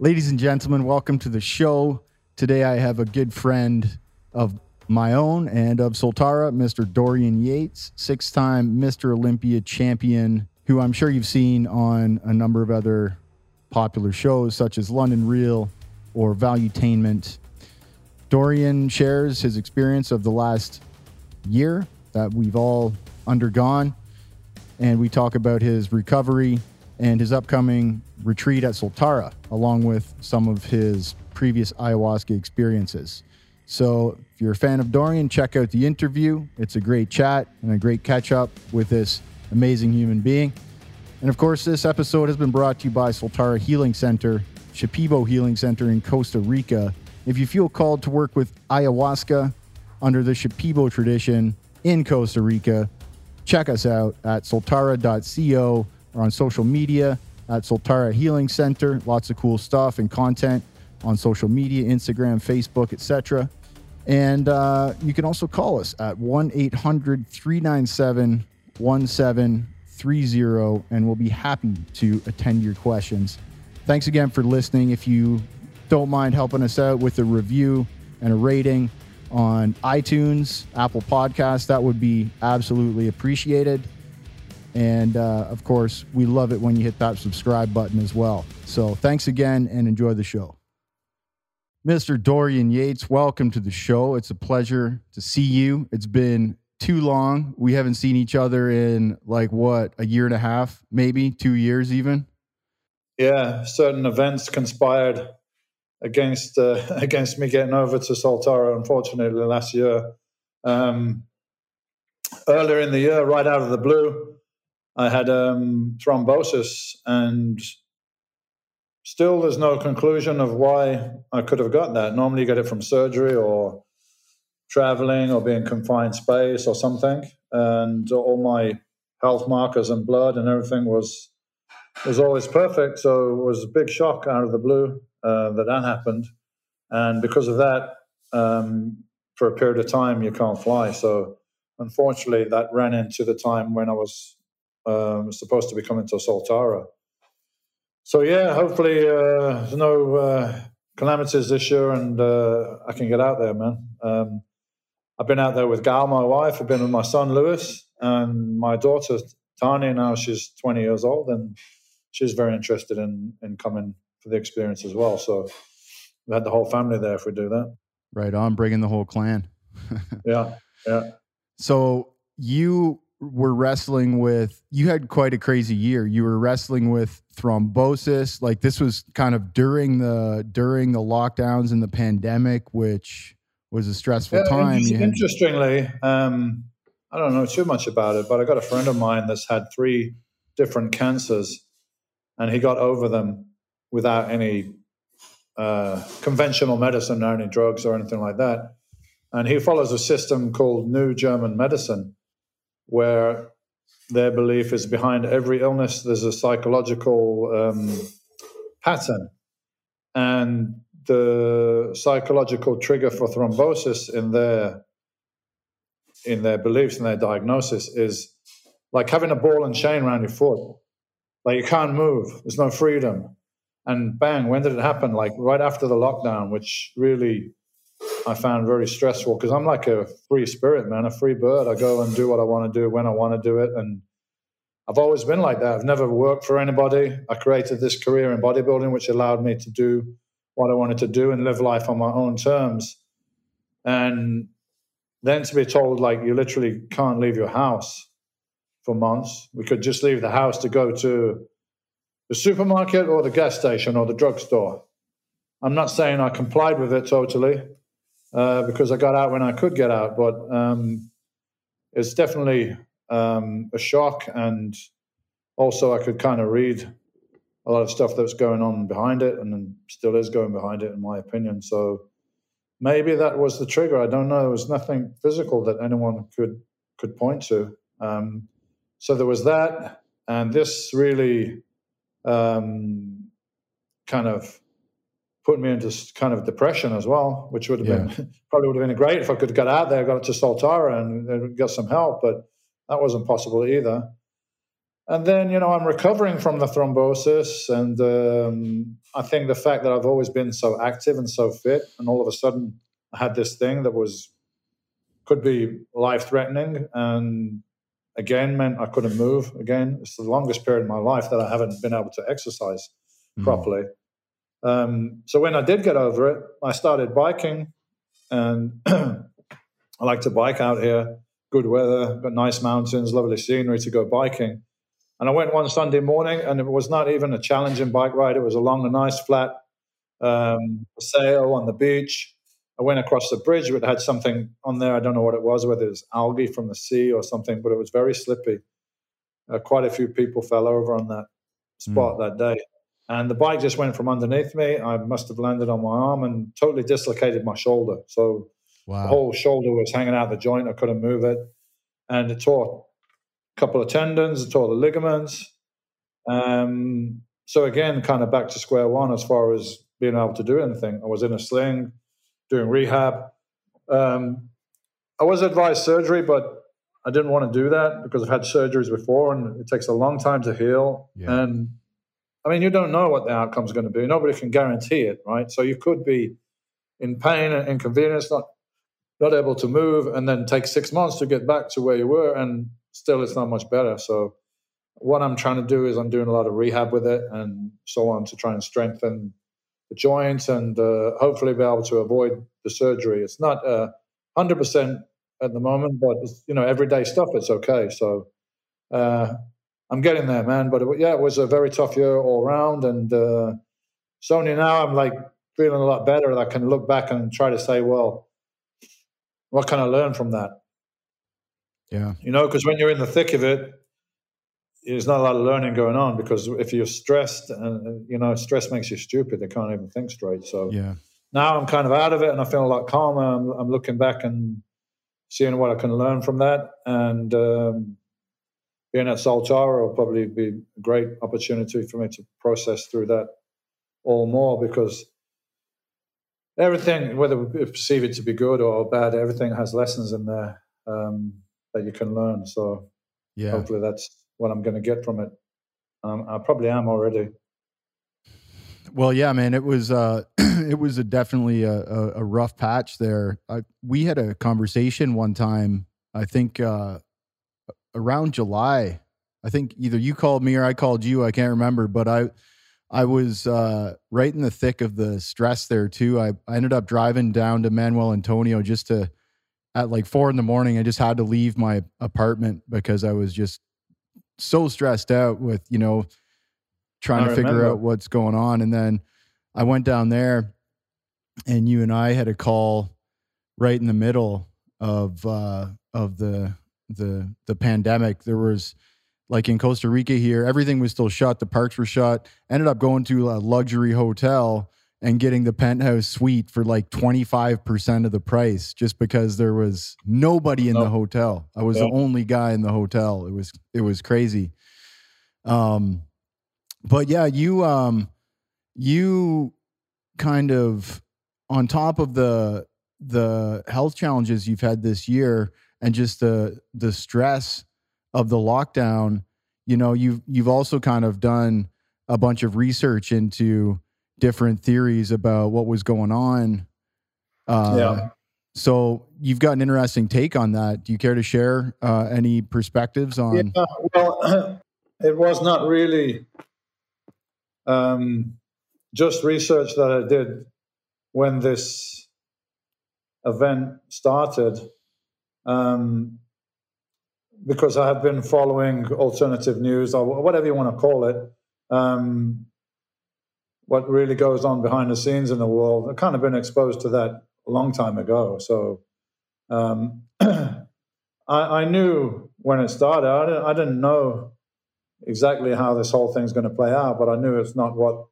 Ladies and gentlemen, welcome to the show. Today I have a good friend of my own and of Soltara, Mr. Dorian Yates, six time Mr. Olympia champion, who I'm sure you've seen on a number of other popular shows such as London Real or Valuetainment. Dorian shares his experience of the last year that we've all undergone, and we talk about his recovery and his upcoming retreat at Soltara, along with some of his previous ayahuasca experiences. So, if you're a fan of Dorian, check out the interview. It's a great chat and a great catch up with this amazing human being. And of course, this episode has been brought to you by Soltara Healing Center, Shipibo Healing Center in Costa Rica. If you feel called to work with ayahuasca under the Shipibo tradition in Costa Rica, check us out at soltara.co or on social media at Soltara Healing Center. Lots of cool stuff and content on social media, Instagram, Facebook, etc. And uh, you can also call us at 1 800 397 1730, and we'll be happy to attend your questions. Thanks again for listening. If you don't mind helping us out with a review and a rating on iTunes, Apple Podcasts, that would be absolutely appreciated. And uh, of course, we love it when you hit that subscribe button as well. So thanks again and enjoy the show. Mr. Dorian Yates, welcome to the show. It's a pleasure to see you. It's been too long. We haven't seen each other in like what, a year and a half, maybe two years even. Yeah, certain events conspired against uh, against me getting over to Soltara. Unfortunately, last year, um, earlier in the year, right out of the blue, I had um, thrombosis, and still there's no conclusion of why I could have got that. Normally, you get it from surgery or traveling or being confined space or something, and all my health markers and blood and everything was was always perfect. So it was a big shock out of the blue uh, that that happened, and because of that, um, for a period of time you can't fly. So unfortunately, that ran into the time when I was um, supposed to be coming to Soltara. So yeah, hopefully uh, there's no uh, calamities this year, and uh, I can get out there, man. Um, I've been out there with Gal, my wife. I've been with my son Lewis and my daughter Tanya. Now she's 20 years old, and she's very interested in in coming for the experience as well. So we had the whole family there if we do that. Right on, bringing the whole clan. yeah, yeah. So you were wrestling with you had quite a crazy year. You were wrestling with thrombosis. Like this was kind of during the during the lockdowns and the pandemic which was a stressful yeah, time. interestingly um, i don't know too much about it but i got a friend of mine that's had three different cancers and he got over them without any uh, conventional medicine or any drugs or anything like that. And he follows a system called new german medicine where their belief is behind every illness there's a psychological um, pattern. And the psychological trigger for thrombosis in their in their beliefs and their diagnosis is like having a ball and chain around your foot. Like you can't move. There's no freedom. And bang when did it happen? Like right after the lockdown which really I found very stressful because I'm like a free spirit, man, a free bird. I go and do what I want to do when I want to do it. And I've always been like that. I've never worked for anybody. I created this career in bodybuilding, which allowed me to do what I wanted to do and live life on my own terms. And then to be told, like, you literally can't leave your house for months. We could just leave the house to go to the supermarket or the gas station or the drugstore. I'm not saying I complied with it totally uh, because I got out when I could get out. But um, it's definitely um, a shock, and also I could kind of read a lot of stuff that's going on behind it, and still is going behind it, in my opinion. So maybe that was the trigger. I don't know. There was nothing physical that anyone could could point to. Um, so there was that, and this really um, kind of put me into kind of depression as well, which would have yeah. been probably would have been great if I could have got out there, got to Soltara, and, got some help. But that wasn't possible either. and then you know I'm recovering from the thrombosis, and um, I think the fact that I've always been so active and so fit, and all of a sudden I had this thing that was could be life threatening, and again meant I couldn't move. Again, it's the longest period in my life that I haven't been able to exercise mm. properly. Um, so when I did get over it, I started biking, and I like to bike out here. Good weather, got nice mountains, lovely scenery to go biking. And I went one Sunday morning, and it was not even a challenging bike ride. It was along a nice flat um, sail on the beach. I went across the bridge, but it had something on there. I don't know what it was, whether it was algae from the sea or something, but it was very slippy. Uh, quite a few people fell over on that spot mm. that day. And the bike just went from underneath me. I must have landed on my arm and totally dislocated my shoulder. So wow. the whole shoulder was hanging out the joint. I couldn't move it. And it tore a couple of tendons, it tore the ligaments. Um, so again, kind of back to square one as far as being able to do anything. I was in a sling, doing rehab. Um, I was advised surgery, but I didn't want to do that because I've had surgeries before, and it takes a long time to heal. Yeah. And I mean, you don't know what the outcome is going to be. Nobody can guarantee it, right? So you could be in pain and inconvenience, not not able to move, and then take six months to get back to where you were, and still it's not much better. So what I'm trying to do is I'm doing a lot of rehab with it and so on to try and strengthen the joints and uh, hopefully be able to avoid the surgery. It's not uh, 100% at the moment, but you know everyday stuff. It's okay. So. Uh, I'm getting there, man. But it, yeah, it was a very tough year all around. And uh, now, I'm like feeling a lot better. And I can look back and try to say, well, what can I learn from that? Yeah. You know, because when you're in the thick of it, there's not a lot of learning going on because if you're stressed and you know stress makes you stupid they can't even think straight so yeah now i'm kind of out of it and i feel a lot calmer i'm, I'm looking back and seeing what i can learn from that and um, being at Soltara will probably be a great opportunity for me to process through that all more because everything, whether we perceive it to be good or bad, everything has lessons in there um, that you can learn. So yeah. hopefully that's what I'm going to get from it. Um, I probably am already. Well, yeah, man, it was uh, it was a definitely a, a, a rough patch there. I, we had a conversation one time. I think uh, around July. I think either you called me or I called you. I can't remember, but I I was uh, right in the thick of the stress there too. I, I ended up driving down to Manuel Antonio just to at like four in the morning. I just had to leave my apartment because I was just so stressed out with you know trying I to figure out what's going on. And then I went down there, and you and I had a call right in the middle of uh, of the the the pandemic, there was like in Costa Rica here, everything was still shut. The parks were shut. Ended up going to a luxury hotel and getting the penthouse suite for like 25% of the price just because there was nobody in the hotel. I was the only guy in the hotel. It was it was crazy. Um but yeah, you um you kind of on top of the the health challenges you've had this year, and just the the stress of the lockdown you know you've you've also kind of done a bunch of research into different theories about what was going on. Uh, yeah. so you've got an interesting take on that. Do you care to share uh, any perspectives on yeah, well it was not really um, just research that i did when this event started um, because I have been following alternative news or whatever you want to call it. Um, what really goes on behind the scenes in the world. I've kind of been exposed to that a long time ago. So um, I, I, knew when it started, I didn't, I didn't know exactly how this whole thing's going to play out, but I knew it's not what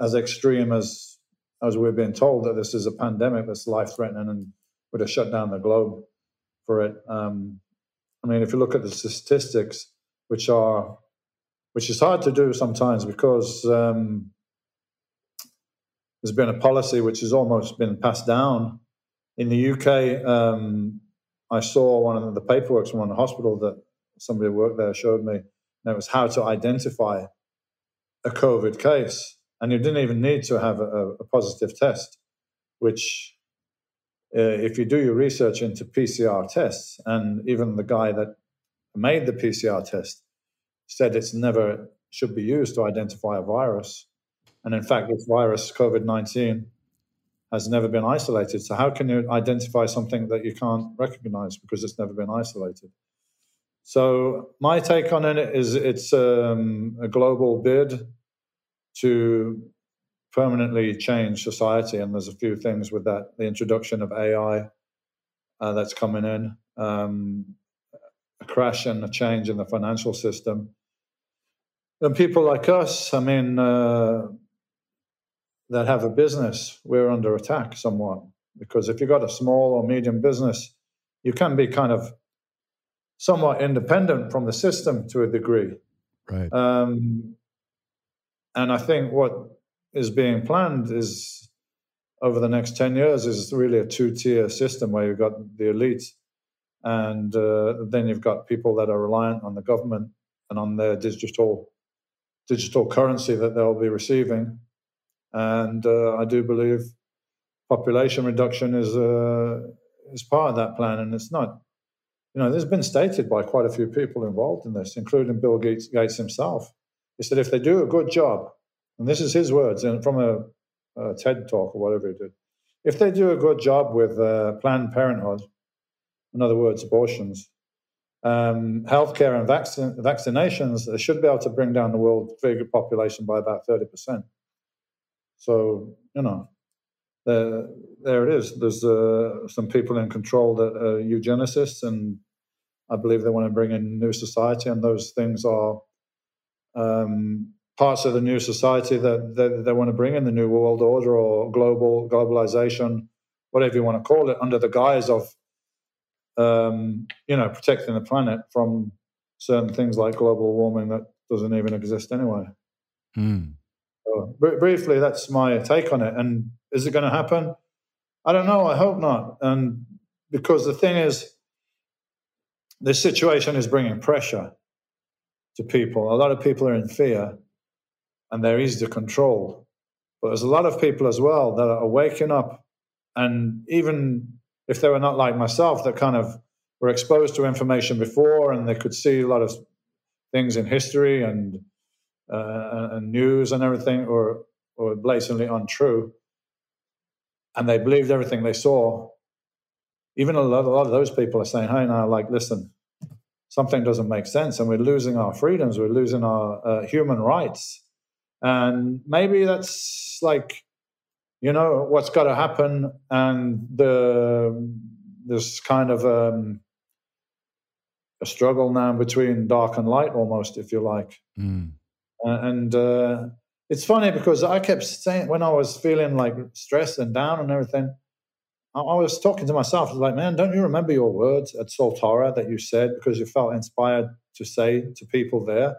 as extreme as as we've been told that this is a pandemic that's life threatening and would have shut down the globe for it. Um, I mean, if you look at the statistics, which are which is hard to do sometimes because um, there's been a policy which has almost been passed down in the UK. Um, I saw one of the paperwork from one hospital that somebody who worked there showed me And it was how to identify a COVID case. And you didn't even need to have a, a positive test, which, if you do your research into PCR tests, and even the guy that made the PCR test said it's never should be used to identify a virus. And in fact, this virus, COVID 19, has never been isolated. So, how can you identify something that you can't recognize because it's never been isolated? So, my take on it is it's um, a global bid to permanently change society. And there's a few things with that the introduction of AI uh, that's coming in, um, a crash and a change in the financial system. And people like us, I mean, uh, that have a business, we're under attack somewhat. Because if you've got a small or medium business, you can be kind of somewhat independent from the system to a degree. Right. Um, and I think what is being planned is over the next 10 years is really a two tier system where you've got the elite and uh, then you've got people that are reliant on the government and on their digital digital currency that they'll be receiving. And uh, I do believe population reduction is uh, is part of that plan and it's not you know this has been stated by quite a few people involved in this including Bill Gates, Gates himself. He said, if they do a good job, and this is his words and from a, a TED talk or whatever he did, if they do a good job with uh, Planned Parenthood, in other words, abortions, um, healthcare and vaccin- vaccinations, they should be able to bring down the world figure population by about 30%. So, you know, there, there it is. There's uh, some people in control that are eugenicists, and I believe they want to bring in new society, and those things are um, parts of the new society that, that they want to bring in the new world order or global globalization, whatever you want to call it, under the guise of um, you know protecting the planet from certain things like global warming that doesn't even exist anyway. Mm. So, br- briefly, that's my take on it. And is it going to happen? I don't know. I hope not. And because the thing is, this situation is bringing pressure to people. A lot of people are in fear and they're easy to control. But there's a lot of people as well that are waking up. And even if they were not like myself, that kind of were exposed to information before and they could see a lot of things in history and, uh, and news and everything, or, or blatantly untrue. And they believed everything they saw. Even a lot, a lot of those people are saying, hey, now, like, listen, something doesn't make sense and we're losing our freedoms, we're losing our uh, human rights. And maybe that's like, you know, what's got to happen. And the this kind of um, a struggle now between dark and light, almost, if you like. Mm. And uh, it's funny because I kept saying when I was feeling like stressed and down and everything, I was talking to myself, like, man, don't you remember your words at Soltara that you said because you felt inspired to say to people there?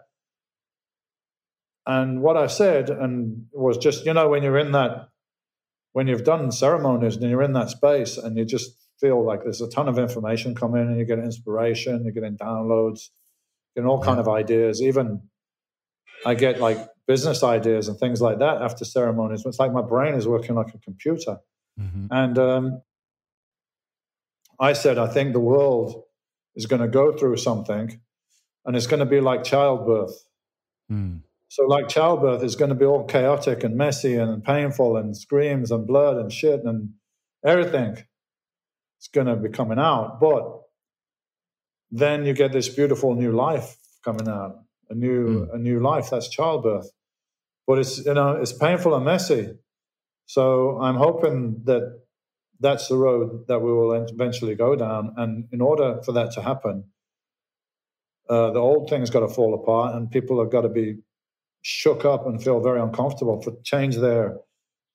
And what I said and was just, you know, when you're in that, when you've done ceremonies and you're in that space and you just feel like there's a ton of information coming and you get inspiration, you're getting downloads, getting all kind of ideas. Even I get like business ideas and things like that after ceremonies. It's like my brain is working like a computer Mm-hmm. And um, I said, I think the world is going to go through something and it's going to be like childbirth. Mm. So, like childbirth is going to be all chaotic and messy and painful and screams and blood and shit and everything. It's going to be coming out. But then you get this beautiful new life coming out, a new, mm. a new life. That's childbirth. But it's, you know, it's painful and messy. So I'm hoping that that's the road that we will eventually go down. And in order for that to happen, uh, the old thing's got to fall apart, and people have got to be shook up and feel very uncomfortable to change their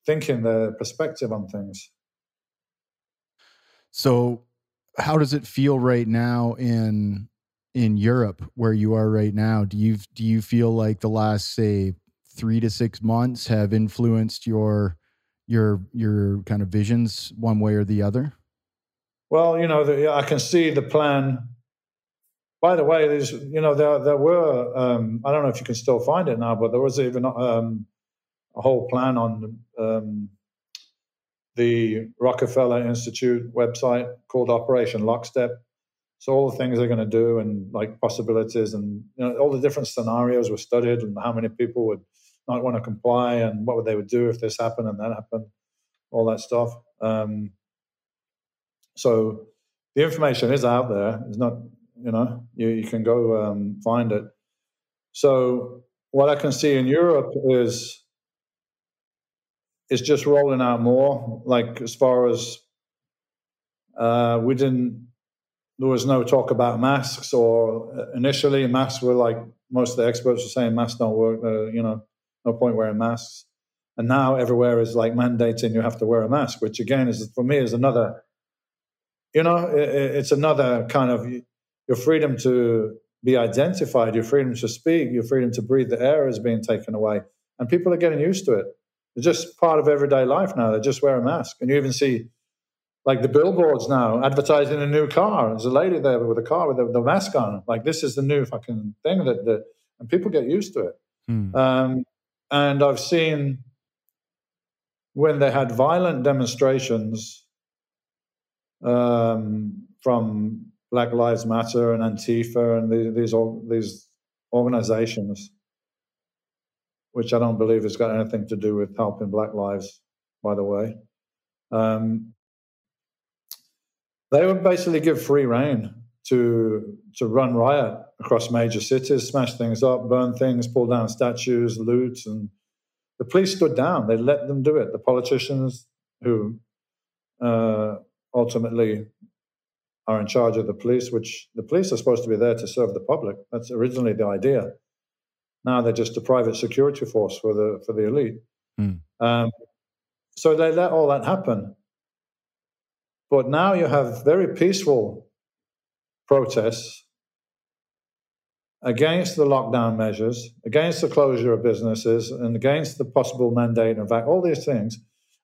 thinking, their perspective on things. So, how does it feel right now in in Europe, where you are right now? Do you do you feel like the last say three to six months have influenced your your your kind of visions one way or the other? Well, you know, the, I can see the plan by the way, there's you know there there were um, I don't know if you can still find it now, but there was even um, a whole plan on um, the Rockefeller Institute website called Operation Lockstep. So all the things they're going to do and like possibilities and you know, all the different scenarios were studied and how many people would not want to comply and what would they would do if this happened and that happened, all that stuff. Um, so the information is out there. It's not you know, you, you can go um, find it. So what I can see in Europe is is just rolling out more. Like as far as uh, we didn't, there was no talk about masks, or uh, initially masks were like most of the experts were saying masks don't work. Uh, you know, no point wearing masks. And now everywhere is like mandating you have to wear a mask, which again is for me is another, you know, it, it's another kind of your freedom to be identified, your freedom to speak, your freedom to breathe the air is being taken away. And people are getting used to it. It's just part of everyday life now. They just wear a mask. And you even see like the billboards now advertising a new car. There's a lady there with a car with the, the mask on. Like this is the new fucking thing that, that and people get used to it. Hmm. Um, and I've seen when they had violent demonstrations um, from Black Lives Matter and Antifa and these these, these organizations, which I don't believe has got anything to do with helping Black lives, by the way. Um, they would basically give free rein to to run riot across major cities, smash things up, burn things, pull down statues, loot, and the police stood down. They let them do it. The politicians who uh, ultimately are in charge of the police, which the police are supposed to be there to serve the public. That's originally the idea. Now they're just a private security force for the for the elite. Mm. Um, so they let all that happen. But now you have very peaceful protests against the lockdown measures, against the closure of businesses, and against the possible mandate of all these things.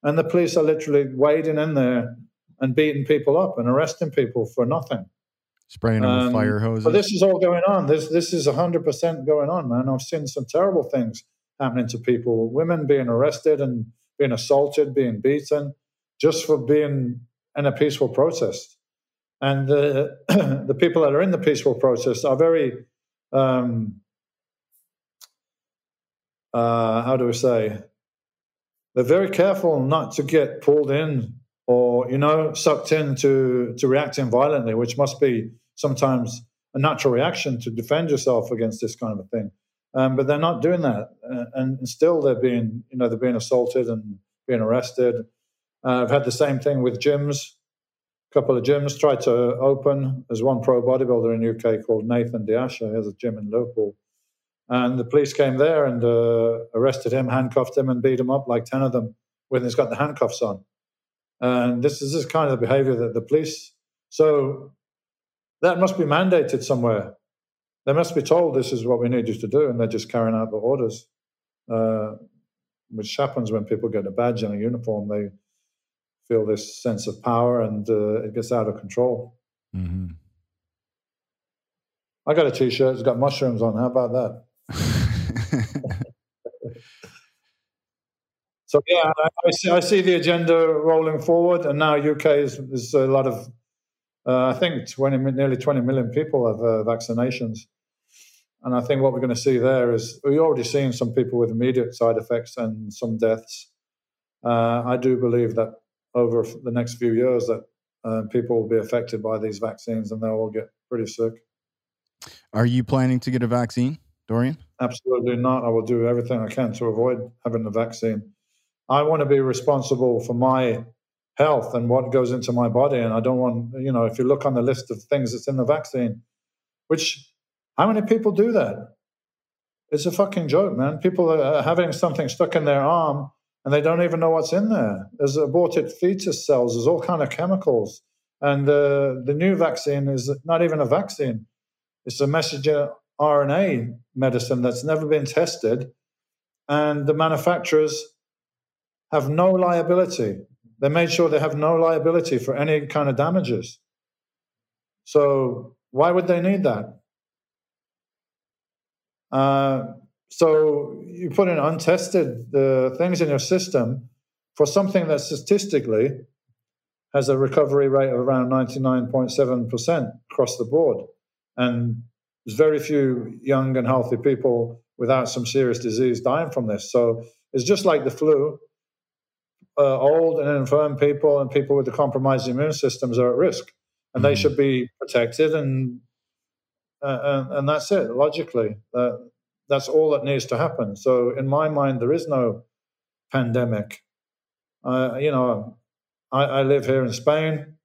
And the police are literally wading in there and beating people up and arresting people for nothing. Spraying them um, with fire hoses. But this is all going on. This this is hundred percent going on, man. I've seen some terrible things happening to people. Women being arrested and being assaulted, being beaten, just for being in a peaceful protest. And the the people that are in the peaceful protest are very um, uh, how do we say? They're very careful not to get pulled in or you know sucked into to reacting violently, which must be sometimes a natural reaction to defend yourself against this kind of a thing. Um, but they're not doing that, uh, and still they're being you know they're being assaulted and being arrested. Uh, I've had the same thing with gyms. A couple of gyms tried to open. There's one pro bodybuilder in UK called Nathan De Asha. He has a gym in Liverpool. And the police came there and uh, arrested him, handcuffed him, and beat him up like 10 of them when he's got the handcuffs on. And this is this kind of behavior that the police. So that must be mandated somewhere. They must be told this is what we need you to do, and they're just carrying out the orders, uh, which happens when people get a badge and a uniform. They feel this sense of power, and uh, it gets out of control. Mm-hmm. I got a T-shirt. It's got mushrooms on. How about that? So yeah, I, see, I see the agenda rolling forward, and now UK is, is a lot of, uh, I think 20, nearly 20 million people have uh, vaccinations. And I think what we're going to see there is we're already seeing some people with immediate side effects and some deaths. Uh, I do believe that over the next few years that uh, people will be affected by these vaccines and they'll all get pretty sick. Are you planning to get a vaccine, Dorian? Absolutely not. I will do everything I can to avoid having the vaccine. I want to be responsible for my health and what goes into my body. And I don't want, you know, if you look on the list of things that's in the vaccine, which how many people do that? It's a fucking joke, man. People are having something stuck in their arm and they don't even know what's in there. There's aborted fetus cells. There's all kind of chemicals. And uh, the new vaccine is not even a vaccine. It's a messenger RNA medicine that's never been tested. And the manufacturers have no liability. They made sure they have no liability for any kind of damages. So why would they need that? Uh, so you put in untested uh, things in your system for something that statistically has a recovery rate of around 99.7% across the board. And there's very few young and healthy people without some serious disease dying from this. So it's just like the flu. Uh, old and infirm people and people with the compromised immune systems are at risk, and mm-hmm. they should be protected. And, uh, and, and that's it. Logically, uh, that's all that needs to happen. So in my mind, there is no pandemic. Uh, you know, I, I, live here in Spain.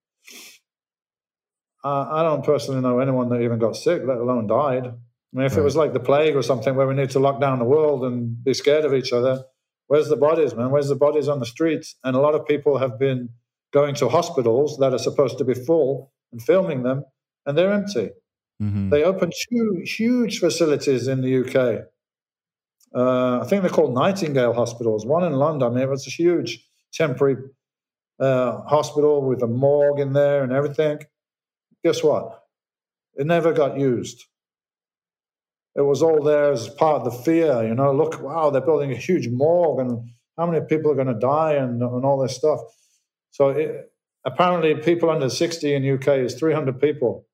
I don't personally know anyone that even got sick, let alone died. I mean, if right. it was like the plague or something where we need to lock down the world and be scared of each other, Where's the bodies, man? Where's the bodies on the streets? And a lot of people have been going to hospitals that are supposed to be full and filming them, and they're empty. Mm-hmm. They opened huge, huge facilities in the UK. Uh, I think they're called Nightingale hospitals. One in London. I mean, it was a huge temporary uh, hospital with a morgue in there and everything. Guess what? It never got used it was all there as part of the fear, you know, look, wow, they're building a huge morgue and how many people are going to die and, and all this stuff. So it, apparently people under 60 in UK is 300 people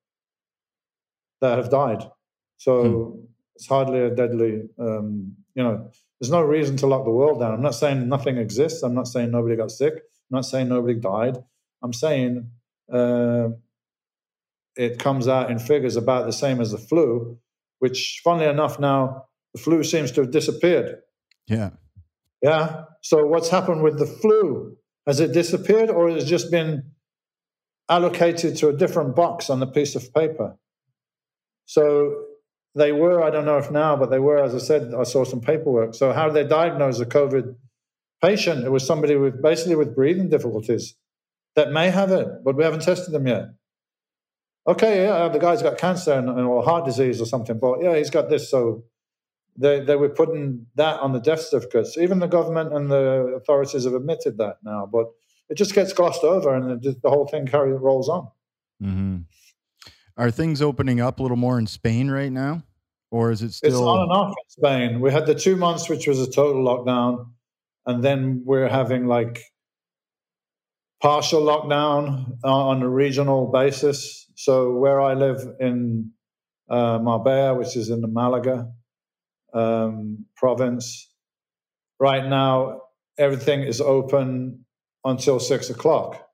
that have died. So hmm. it's hardly a deadly, um, you know, there's no reason to lock the world down. I'm not saying nothing exists. I'm not saying nobody got sick. I'm not saying nobody died. I'm saying uh, it comes out in figures about the same as the flu which, funnily enough, now the flu seems to have disappeared. Yeah. Yeah. So what's happened with the flu? Has it disappeared or has it just been allocated to a different box on the piece of paper? So they were, I don't know if now, but they were, as I said, I saw some paperwork. So how did they diagnose a COVID patient? It was somebody with basically with breathing difficulties that may have it, but we haven't tested them yet okay, yeah, the guy's got cancer and, or heart disease or something, but yeah, he's got this. So they, they were putting that on the death certificates. Even the government and the authorities have admitted that now, but it just gets glossed over and the whole thing carry rolls on. Mm-hmm. Are things opening up a little more in Spain right now? Or is it still? It's on and off in Spain. We had the two months, which was a total lockdown. And then we're having like partial lockdown on a regional basis so where I live in uh, Marbella, which is in the Malaga um, province, right now everything is open until six o'clock.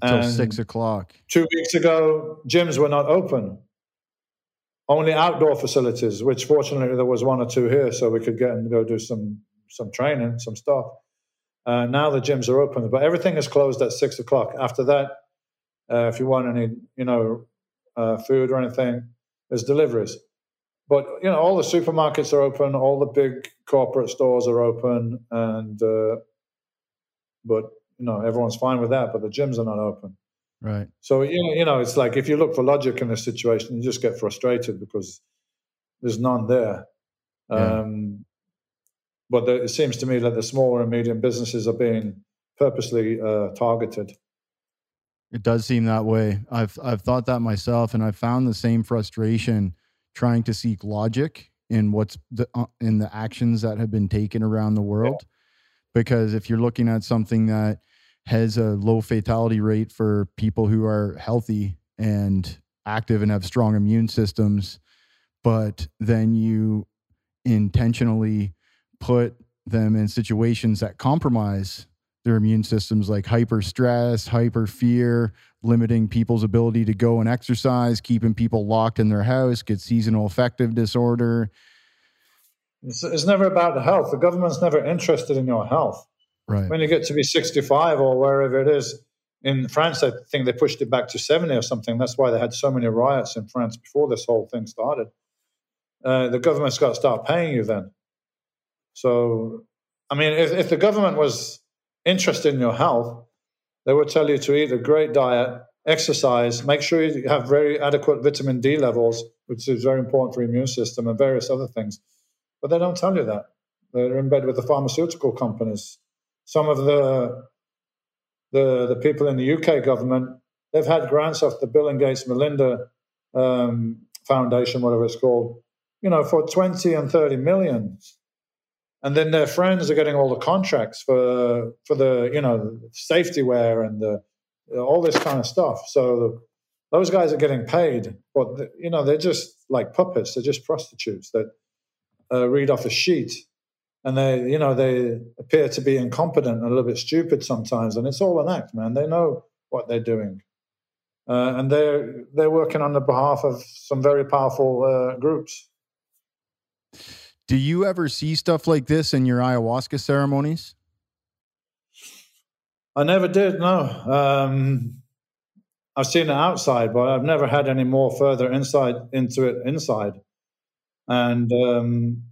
Until and six o'clock. Two weeks ago, gyms were not open. Only outdoor facilities, which fortunately there was one or two here, so we could get and go do some some training, some stuff. Uh, now the gyms are open, but everything is closed at six o'clock. After that, uh, if you want any, you know, uh, food or anything, there's deliveries. But you know, all the supermarkets are open, all the big corporate stores are open, and uh, but you know, everyone's fine with that. But the gyms are not open. Right. So you know, you know, it's like if you look for logic in this situation, you just get frustrated because there's none there. Yeah. Um, but the, it seems to me that the smaller and medium businesses are being purposely uh, targeted. It does seem that way. I've I've thought that myself, and I've found the same frustration trying to seek logic in what's the, uh, in the actions that have been taken around the world. Yeah. Because if you're looking at something that has a low fatality rate for people who are healthy and active and have strong immune systems, but then you intentionally put them in situations that compromise their immune systems like hyper stress, hyper fear, limiting people's ability to go and exercise, keeping people locked in their house, get seasonal affective disorder. It's, it's never about the health. The government's never interested in your health. Right. When you get to be 65 or wherever it is, in France, I think they pushed it back to 70 or something. That's why they had so many riots in France before this whole thing started. Uh, the government's got to start paying you then. So, I mean, if, if the government was interested in your health, they will tell you to eat a great diet, exercise, make sure you have very adequate vitamin D levels, which is very important for your immune system, and various other things. But they don't tell you that. They're in bed with the pharmaceutical companies. Some of the the, the people in the UK government, they've had grants off the Bill and Gates Melinda um, Foundation, whatever it's called, you know, for 20 and 30 millions. And then their friends are getting all the contracts for for the, you know, safety wear and the, all this kind of stuff. So those guys are getting paid, but you know, they're just like puppets. They're just prostitutes that uh, read off a sheet. And they you know they appear to be incompetent and a little bit stupid sometimes. And it's all an act man. They know what they're doing. Uh, and they're they're working on the behalf of some very powerful uh, groups do you ever see stuff like this in your ayahuasca ceremonies i never did no um, i've seen it outside but i've never had any more further insight into it inside and um,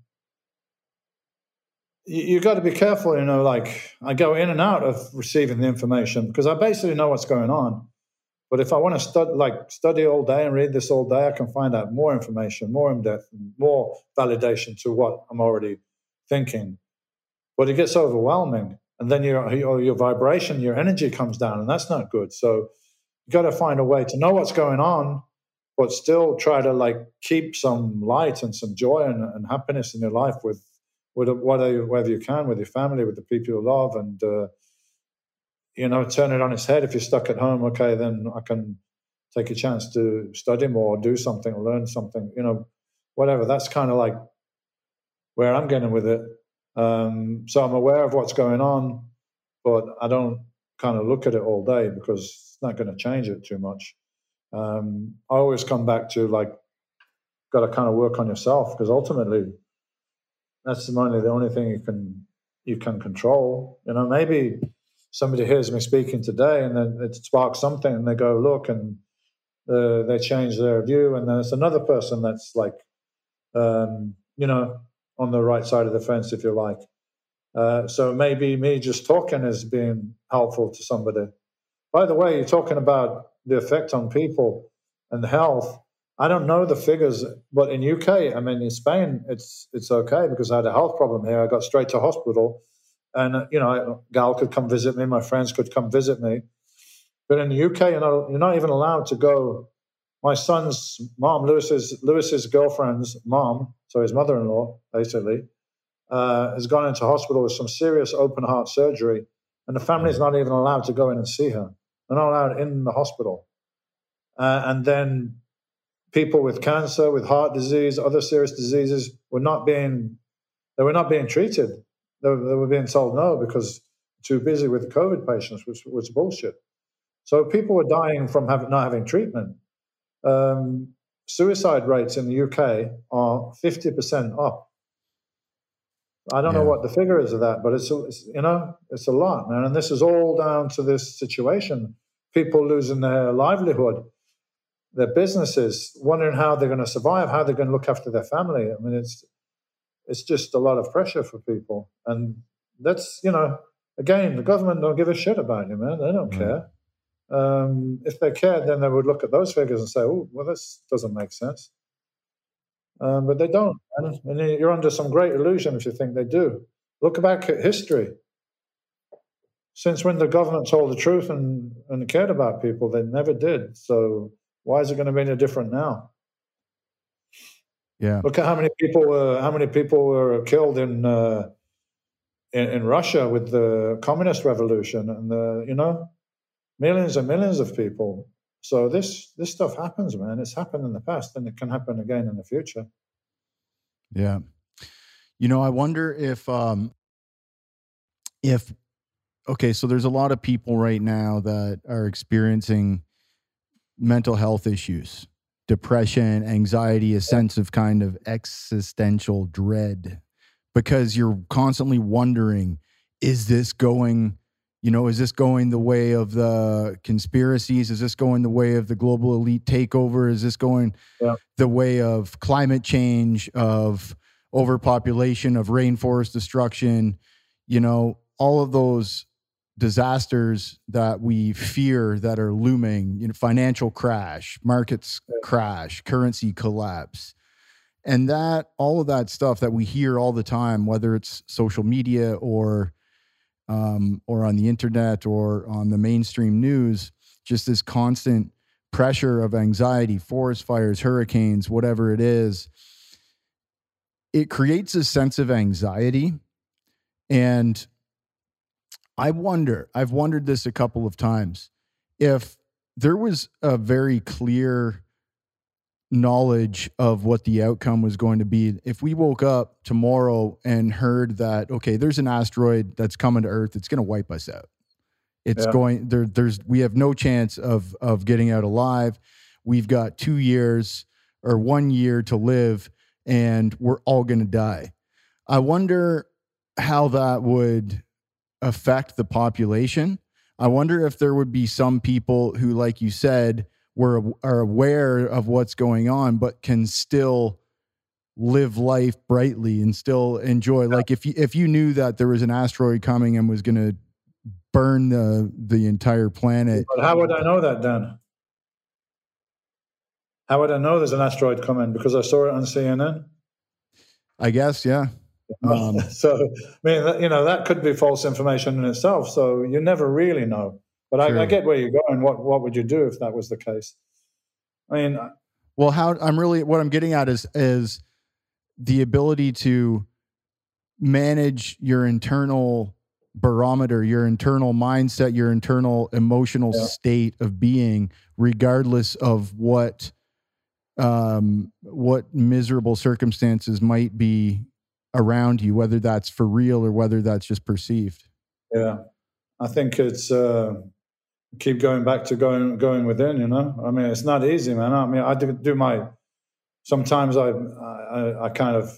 you, you got to be careful. You know, like I go in and out of receiving the information because I basically know what's going on. But if I want to study, like study all day and read this all day, I can find out more information, more in depth, more validation to what I'm already thinking. But it gets overwhelming, and then your your, your vibration, your energy comes down, and that's not good. So you got to find a way to know what's going on but still try to like keep some light and some joy and, and happiness in your life with, with whatever you can with your family, with the people you love, and uh, you know, turn it on its head. If you're stuck at home, okay, then I can take a chance to study more, do something, learn something, you know, whatever. That's kind of like where I'm getting with it. Um, so I'm aware of what's going on, but I don't kind of look at it all day because it's not going to change it too much um, I always come back to like, got to kind of work on yourself because ultimately, that's the only the only thing you can you can control. You know, maybe somebody hears me speaking today and then it sparks something and they go look and uh, they change their view and then it's another person that's like, um, you know, on the right side of the fence if you like. Uh, so maybe me just talking is being helpful to somebody. By the way, you're talking about the effect on people and health. I don't know the figures, but in UK, I mean, in Spain, it's it's okay because I had a health problem here. I got straight to hospital, and you know, Gal could come visit me, my friends could come visit me. But in the UK, you're not, you're not even allowed to go. My son's mom, Lewis's Lewis's girlfriend's mom, so his mother-in-law, basically, uh, has gone into hospital with some serious open heart surgery, and the family's not even allowed to go in and see her. They're not allowed in the hospital. Uh, and then people with cancer, with heart disease, other serious diseases were not being they were not being treated. They, they were being told no because too busy with COVID patients, which was bullshit. So people were dying from having, not having treatment. Um, suicide rates in the UK are 50% up. I don't yeah. know what the figure is of that, but it's, it's, you know it's a lot, man. And this is all down to this situation: people losing their livelihood, their businesses, wondering how they're going to survive, how they're going to look after their family. I mean, it's it's just a lot of pressure for people, and that's you know, again, the government don't give a shit about you, man. They don't mm. care. Um, if they cared, then they would look at those figures and say, "Oh, well, this doesn't make sense." Um, but they don't. And, and you're under some great illusion if you think they do. Look back at history. Since when the government told the truth and, and cared about people, they never did. So why is it going to be any different now? Yeah. Look at how many people were how many people were killed in uh, in, in, Russia with the communist revolution, and the you know millions and millions of people so this this stuff happens, man. It's happened in the past, and it can happen again in the future. Yeah, you know, I wonder if um, if okay, so there's a lot of people right now that are experiencing mental health issues, depression, anxiety, a sense of kind of existential dread because you're constantly wondering, is this going you know, is this going the way of the conspiracies? Is this going the way of the global elite takeover? Is this going yeah. the way of climate change, of overpopulation, of rainforest destruction? You know, all of those disasters that we fear that are looming, you know, financial crash, markets crash, currency collapse. And that, all of that stuff that we hear all the time, whether it's social media or um, or on the internet or on the mainstream news, just this constant pressure of anxiety, forest fires, hurricanes, whatever it is. it creates a sense of anxiety. And I wonder, I've wondered this a couple of times, if there was a very clear knowledge of what the outcome was going to be. If we woke up tomorrow and heard that, okay, there's an asteroid that's coming to Earth, it's going to wipe us out. It's yeah. going there. There's we have no chance of of getting out alive. We've got two years or one year to live, and we're all going to die. I wonder how that would affect the population. I wonder if there would be some people who, like you said, were are aware of what's going on, but can still live life brightly and still enjoy. Like if you if you knew that there was an asteroid coming and was going to burn the the entire planet. But how would I know that then? How would I know there's an asteroid coming? Because I saw it on CNN. I guess, yeah. Um, so, I mean, you know, that could be false information in itself. So you never really know. But I, I, get where you're going. What what would you do if that was the case? I mean, well, how I'm really what I'm getting at is is the ability to manage your internal barometer, your internal mindset, your internal emotional yeah. state of being, regardless of what um, what miserable circumstances might be around you, whether that's for real or whether that's just perceived. Yeah, I think it's. Uh, keep going back to going going within. You know, I mean, it's not easy, man. I mean, I do, my. Sometimes I, I I kind of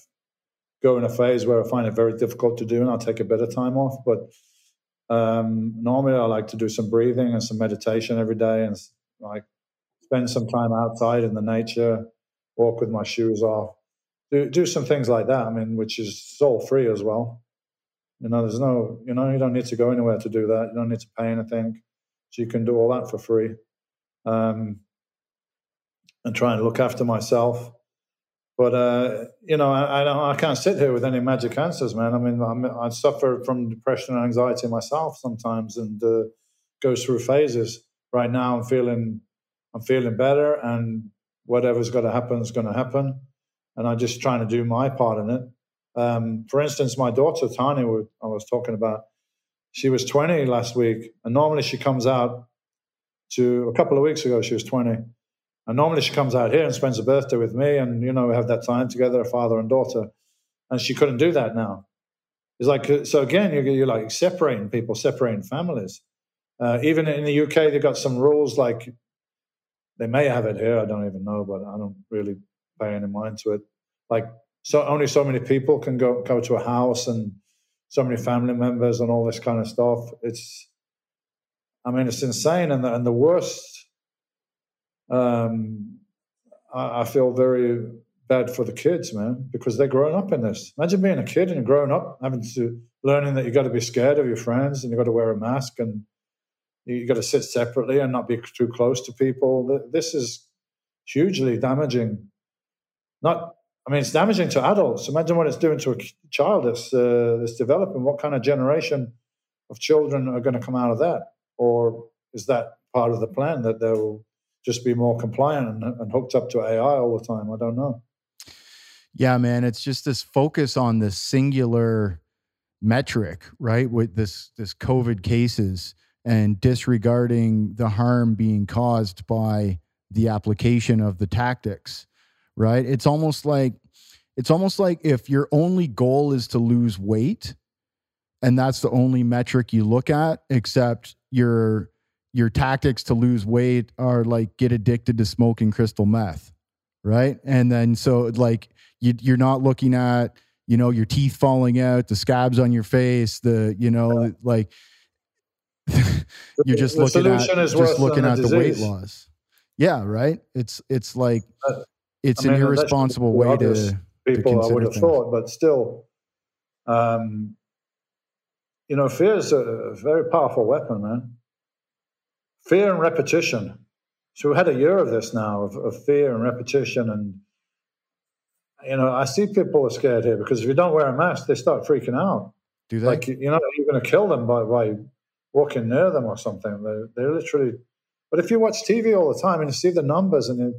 go in a phase where I find it very difficult to do, and I'll take a bit of time off. But um, normally, I like to do some breathing and some meditation every day, and like spend some time outside in the nature, walk with my shoes off, do do some things like that. I mean, which is all free as well. You know, there's no, you know, you don't need to go anywhere to do that. You don't need to pay anything. So you can do all that for free. Um, and try and look after myself. But uh, you know, I, I, I, can't sit here with any magic answers, man. I mean, I'm, i suffer from depression and anxiety myself sometimes, and uh, goes through phases. Right now, I'm feeling, I'm feeling better, and whatever's got to happen is going to happen, and I'm just trying to do my part in it. Um, for instance, my daughter Tanya, I was talking about, she was 20 last week, and normally she comes out to a couple of weeks ago. She was 20, and normally she comes out here and spends a birthday with me, and you know we have that time together, a father and daughter. And she couldn't do that now. It's like so again, you're, you're like separating people, separating families. Uh, even in the UK, they've got some rules like they may have it here. I don't even know, but I don't really pay any mind to it. Like so, only so many people can go go to a house and so many family members and all this kind of stuff. It's, I mean, it's insane. And the, and the worst, um, I, I, feel very bad for the kids, man, because they're growing up in this. Imagine being a kid and growing up, having to, learning that you got to be scared of your friends and you got to wear a mask and you got to sit separately and not be too close to people. This is hugely damaging, not I mean, it's damaging to adults. Imagine what it's doing to a child that's, uh, that's developing. What kind of generation of children are going to come out of that? Or is that part of the plan that they'll just be more compliant and, and hooked up to AI all the time? I don't know. Yeah, man, it's just this focus on the singular metric, right? With this this COVID cases and disregarding the harm being caused by the application of the tactics right? It's almost like it's almost like if your only goal is to lose weight and that's the only metric you look at except your your tactics to lose weight are like get addicted to smoking crystal meth right and then so like you, you're not looking at you know your teeth falling out the scabs on your face the you know yeah. like you're just the looking at just looking at the, weight loss yeah right it's it's like uh, it's I mean, an irresponsible way to people to I would have things. thought, but still, um, you know, fear is a very powerful weapon, man. Fear and repetition. So we've had a year of this now of, of fear and repetition, and you know, I see people are scared here because if you don't wear a mask, they start freaking out. Do they? Like you know, you're going to kill them by by walking near them or something. They're, they're literally. But if you watch TV all the time and you see the numbers and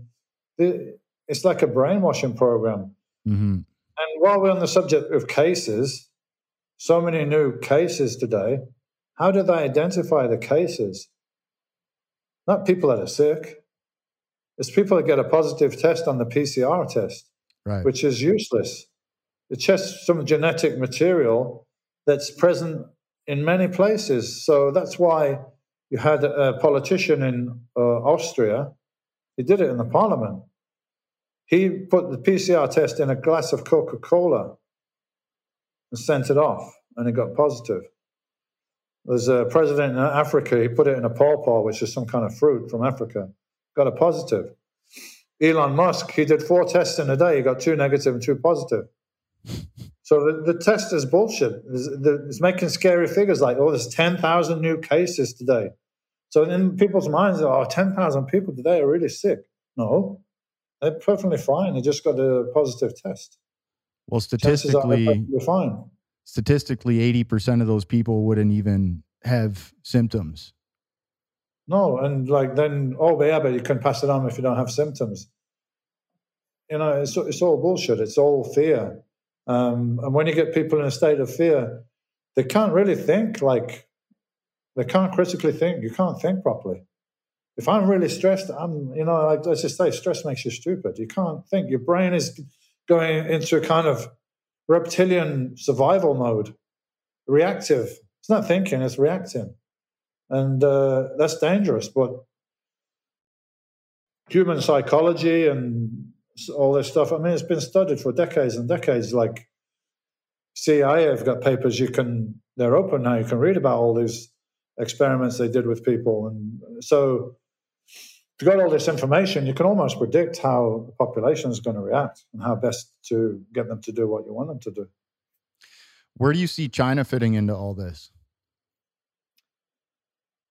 they, it's like a brainwashing program. Mm-hmm. And while we're on the subject of cases, so many new cases today, how do they identify the cases? Not people that are sick. It's people that get a positive test on the PCR test, right. which is useless. It's just some genetic material that's present in many places. So that's why you had a politician in uh, Austria. He did it in the parliament. He put the PCR test in a glass of Coca Cola and sent it off, and it got positive. There's a president in Africa, he put it in a pawpaw, which is some kind of fruit from Africa, got a positive. Elon Musk, he did four tests in a day, he got two negative and two positive. So the, the test is bullshit. It's, it's, making scary figures like, oh, there's 10,000 new cases today. So in people's minds, oh, 10,000 people today are really sick. No, they're perfectly fine. They just got a positive test. Well, statistically, you're fine. Statistically, 80% of those people wouldn't even have symptoms. No, and like then, oh, yeah, but you can pass it on if you don't have symptoms. You know, it's, it's all bullshit. It's all fear. Um, and when you get people in a state of fear, they can't really think like they can't critically think. You can't think properly. If I'm really stressed, I'm, you know, like, let's just say stress makes you stupid. You can't think. Your brain is going into a kind of reptilian survival mode, reactive. It's not thinking, it's reacting. And uh, that's dangerous. But human psychology and all this stuff. I mean, it's been studied for decades and decades. Like CIA have got papers you can, they're open now. You can read about all these experiments they did with people. And so if you've got all this information, you can almost predict how the population is going to react and how best to get them to do what you want them to do. Where do you see China fitting into all this?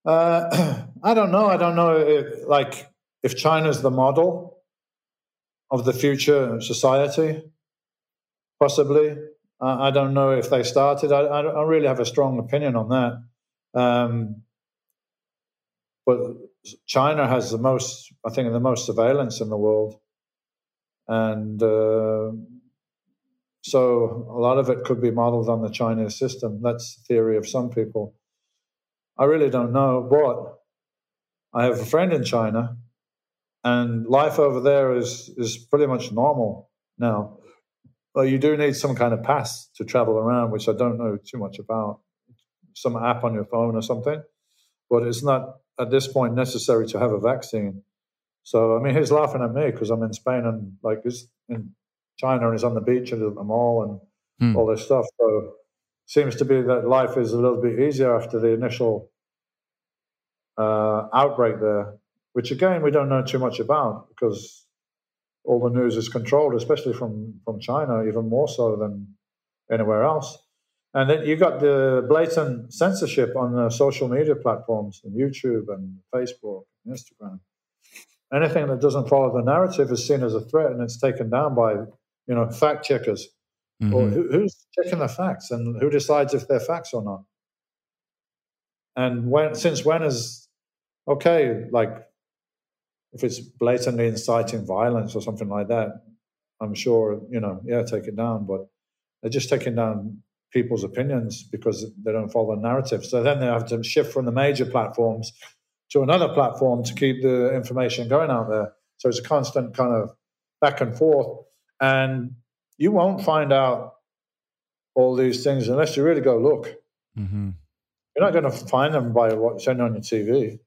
Uh, I don't know. I don't know if, like, if China's the model of the future society, possibly. Uh, I don't know if they started. I, I, don't really have a strong opinion on that. Um, but China has the most, I think, the most surveillance in the world, and uh, so a lot of it could be modeled on the Chinese system. That's the theory of some people. I really don't know, but I have a friend in China and life over there is is pretty much normal now. Well, you do need some kind of pass to travel around, which I don't know too much about. Some app on your phone or something, but it's not at this point necessary to have a vaccine. So I mean, he's laughing at me because I'm in Spain and like he's in China and he's on the beach and at the mall and hmm. all this stuff. So seems to be that life is a little bit easier after the initial uh, outbreak there which again we don't know too much about because all the news is controlled, especially from from China, even more so than anywhere else. And then you've got the blatant censorship on the social media platforms and YouTube and Facebook and Instagram. Anything that doesn't follow the narrative is seen as a threat and it's taken down by, you know, fact checkers. Mm-hmm. Or who, who's checking the facts and who decides if they're facts or not? And when since when is okay, like if it's blatantly inciting violence or something like that, I'm sure, you know, yeah, take it down. But they're just taking down people's opinions because they don't follow the narrative. So then they have to shift from the major platforms to another platform to keep the information going out there. So it's a constant kind of back and forth. And you won't find out all these things unless you really go look. Mm-hmm. You're not going to find them by what's on your TV.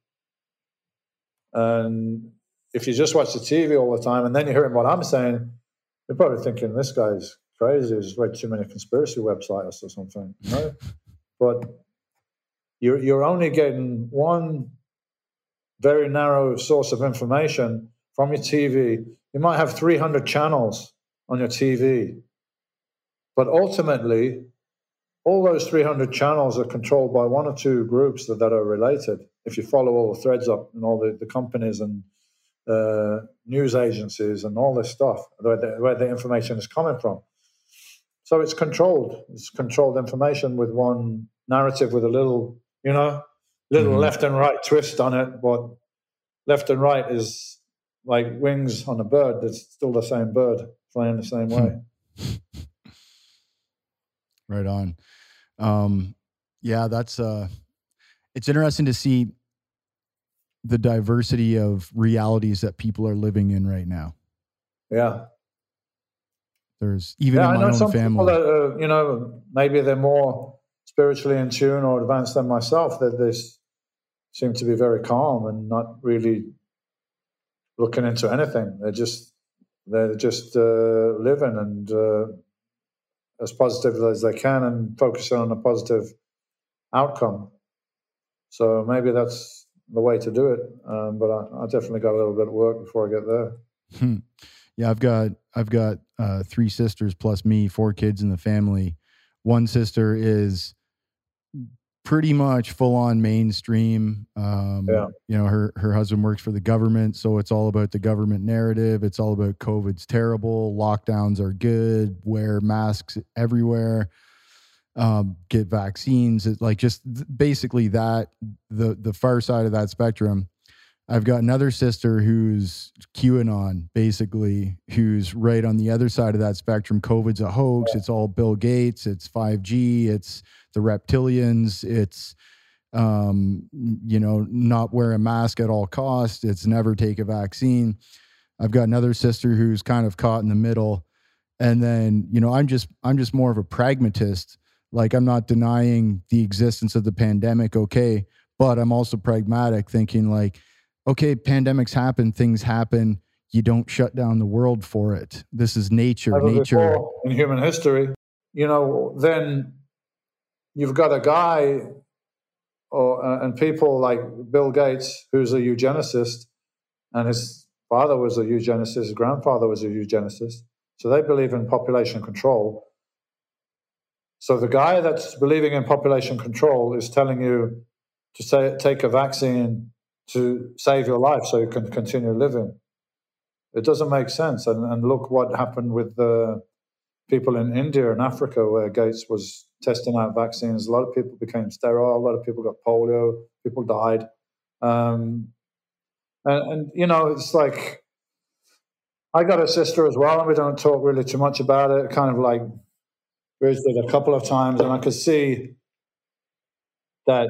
And if you just watch the TV all the time and then you're hearing what I'm saying, you're probably thinking this guy's crazy. He's read too many conspiracy websites or something. You know? but you're you're only getting one very narrow source of information from your TV. You might have 300 channels on your TV, but ultimately, all those 300 channels are controlled by one or two groups that, that are related if you follow all the threads up and all the, the companies and uh, news agencies and all this stuff where the, where the information is coming from. So it's controlled. It's controlled information with one narrative with a little, you know, little mm-hmm. left and right twist on it. But left and right is like wings on a bird. It's still the same bird flying the same way. Right on. Um, yeah, that's uh, it's interesting to see the diversity of realities that people are living in right now. Yeah. There's even yeah, in my I know own some family. People that, uh, you know, maybe they're more spiritually in tune or advanced than myself. That they seem to be very calm and not really looking into anything. They're just they're just uh, living and uh, as positive as they can and focusing on a positive outcome. So maybe that's the way to do it. Um, but I, I, definitely got a little bit of work before I get there. Hmm. Yeah, I've got I've got uh, three sisters plus me, four kids in the family. One sister is pretty much full on mainstream. Um, yeah. You know, her her husband works for the government, so it's all about the government narrative. It's all about COVID's terrible, lockdowns are good, wear masks everywhere, um, get vaccines. It's like just basically that the the far side of that spectrum. I've got another sister who's QAnon, basically, who's right on the other side of that spectrum. COVID's a hoax. It's all Bill Gates. It's 5G. It's the reptilians. It's, um, you know, not wear a mask at all costs. It's never take a vaccine. I've got another sister who's kind of caught in the middle. And then, you know, I'm just, I'm just more of a pragmatist. Like I'm not denying the existence of the pandemic. Okay. But I'm also pragmatic thinking like, okay, pandemics happen, things happen. You don't shut down the world for it. This is nature. Nature in human history, you know, then you've got a guy or uh, and people like Bill Gates, who's a eugenicist, and his father was a eugenicist, his grandfather was a eugenicist. So they believe in population control. So the guy that's believing in population control is telling you to say, take a vaccine to save your life so you can continue living. It doesn't make sense. And, and look what happened with the people in India and Africa where Gates was testing out vaccines. A lot of people became sterile. A lot of people got polio. People died. Um, and, and, you know, it's like I got a sister as well, and we don't talk really too much about it. Kind of like visited a couple of times, and I could see that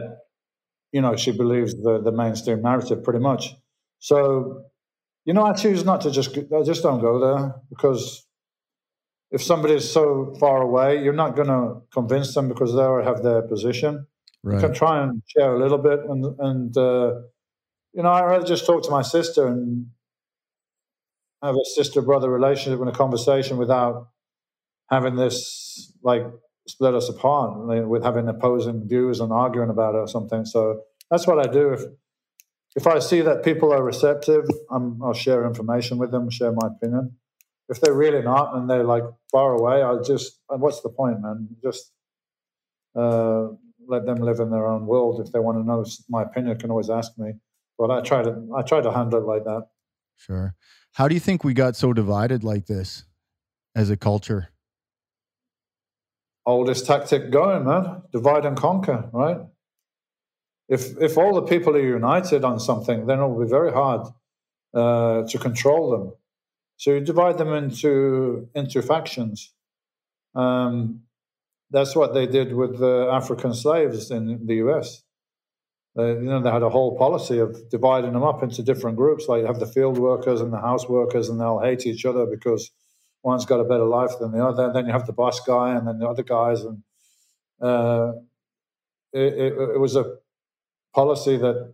you know, she believes the, the mainstream narrative pretty much. So, you know, I choose not to just, I just don't go there because if somebody is so far away, you're not going to convince them because they already have their position. Right. You can try and share a little bit. And, and uh, you know, I'd rather just talk to my sister and have a sister brother relationship and a conversation without having this like split us apart with having opposing views and arguing about it or something. So that's what I do. If if I see that people are receptive, i will share information with them, share my opinion. If they're really not and they're like far away, I just what's the point, man? Just uh, let them live in their own world. If they want to know my opinion, can always ask me. But I try to I try to handle it like that. Sure. How do you think we got so divided like this as a culture? Oldest tactic going, man. Divide and conquer, right? If if all the people are united on something, then it will be very hard uh, to control them. So you divide them into into factions. Um, that's what they did with the African slaves in the U.S. They, you know, they had a whole policy of dividing them up into different groups. Like you have the field workers and the house workers, and they'll hate each other because one's got a better life than the other. Then you have the boss guy and then the other guys. And uh, it, it, it, was a policy that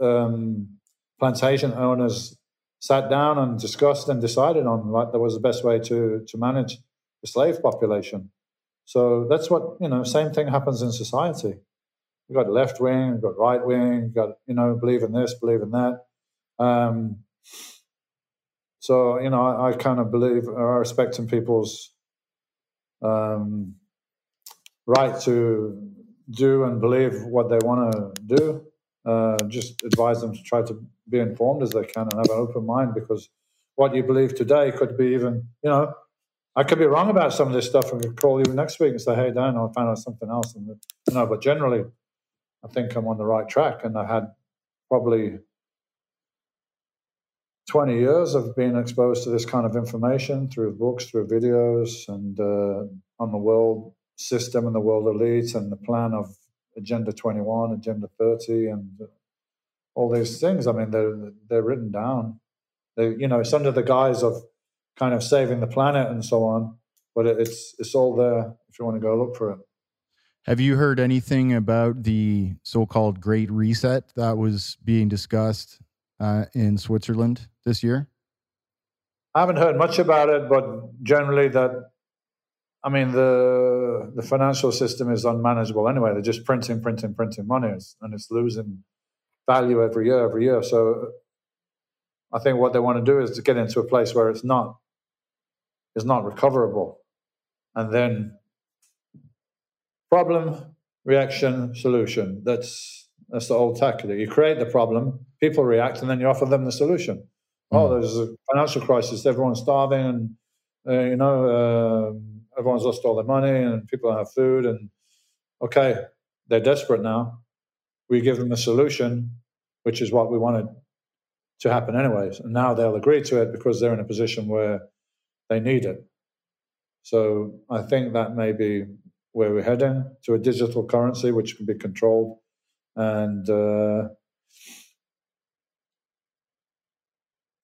um, plantation owners sat down and discussed and decided on like that was the best way to to manage the slave population. So that's what you know. Same thing happens in society. You've got left wing, you've got right wing, you've got you know believe in this, believe in that. Um, so you know, I, I kind of believe I respect in people's um, right to do and believe what they want to do. Uh, just advise them to try to be informed as they can and have an open mind because what you believe today could be even, you know, I could be wrong about some of this stuff and could call you next week and say, hey, Dan, I found out something else. And, you know, but generally, I think I'm on the right track. And I had probably 20 years of being exposed to this kind of information through books, through videos, and uh, on the world system and the world elite and the plan of Agenda 21, Agenda 30, and all these things. I mean, they're they're written down. They, you know, it's under the guise of kind of saving the planet and so on, but it's it's all there if you want to go look for it. Have you heard anything about the so-called Great Reset that was being discussed uh, in Switzerland this year? I haven't heard much about it, but generally that I mean, the the financial system is unmanageable anyway. They're just printing, printing, printing money, and it's losing value every year, every year. So, I think what they want to do is to get into a place where it's not is not recoverable, and then problem, reaction, solution. That's that's the old tactic. You create the problem, people react, and then you offer them the solution. Oh, there's a financial crisis, everyone's starving, and uh, you know. Uh, everyone's lost all their money and people don't have food and okay they're desperate now. We give them a solution which is what we wanted to happen anyways. And now they'll agree to it because they're in a position where they need it. So i think that may be where we're heading to a digital currency which can be controlled and uh,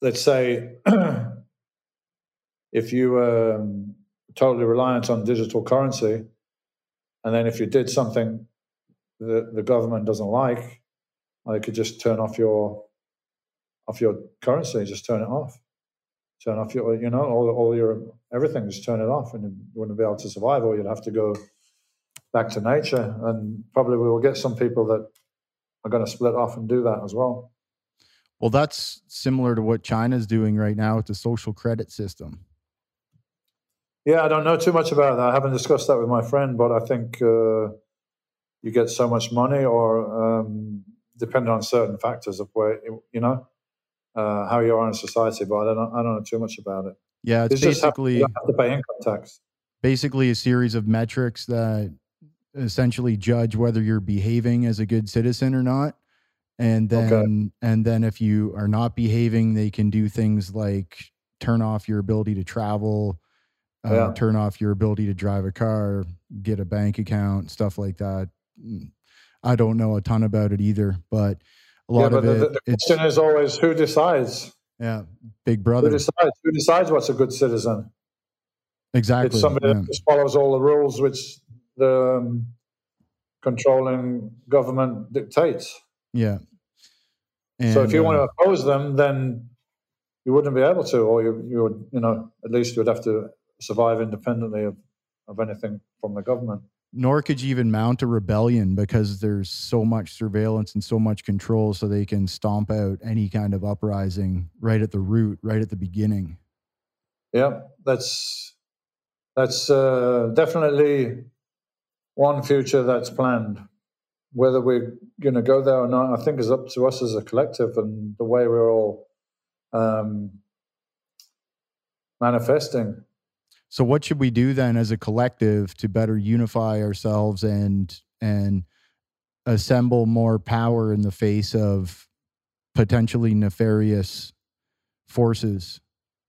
let's say if you um, totally reliant on digital currency. And then if you did something that the government doesn't like, they could just turn off your off your currency, just turn it off. Turn off your, you know, all, all your everything, just turn it off, and you wouldn't be able to survive, or you'd have to go back to nature. And probably we will get some people that are going to split off and do that as well. Well, that's similar to what China's doing right now with the social credit system. Yeah, I don't know too much about that. I haven't discussed that with my friend, but I think uh, you get so much money, or um, depending on certain factors of where you know uh, how you are in society. But I don't know, I don't know too much about it. Yeah, it's, it's basically have, have to pay income tax. Basically, a series of metrics that essentially judge whether you're behaving as a good citizen or not and then okay. and then if you are not behaving they can do things like turn off your ability to travel uh, yeah. turn off your ability to drive a car, get a bank account, stuff like that. Mm, I don't know a ton about it either, but a lot yeah, of it. The, the question is always who decides. Yeah, Big Brother. Who decides? Who decides what's a good citizen? Exactly. It's somebody yeah. that just follows all the rules which the um, controlling government dictates. Yeah. And, so if you uh, want to oppose them, then you wouldn't be able to, or you, you would, you know, at least you would have to survive independently of, of anything from the government. Nor could you even mount a rebellion because there's so much surveillance and so much control, so they can stomp out any kind of uprising right at the root, right at the beginning. Yeah, that's that's uh, definitely one future that's planned. Whether we're going to go there or not, I think is up to us as a collective and the way we're all um, manifesting. So what should we do then as a collective to better unify ourselves and and assemble more power in the face of potentially nefarious forces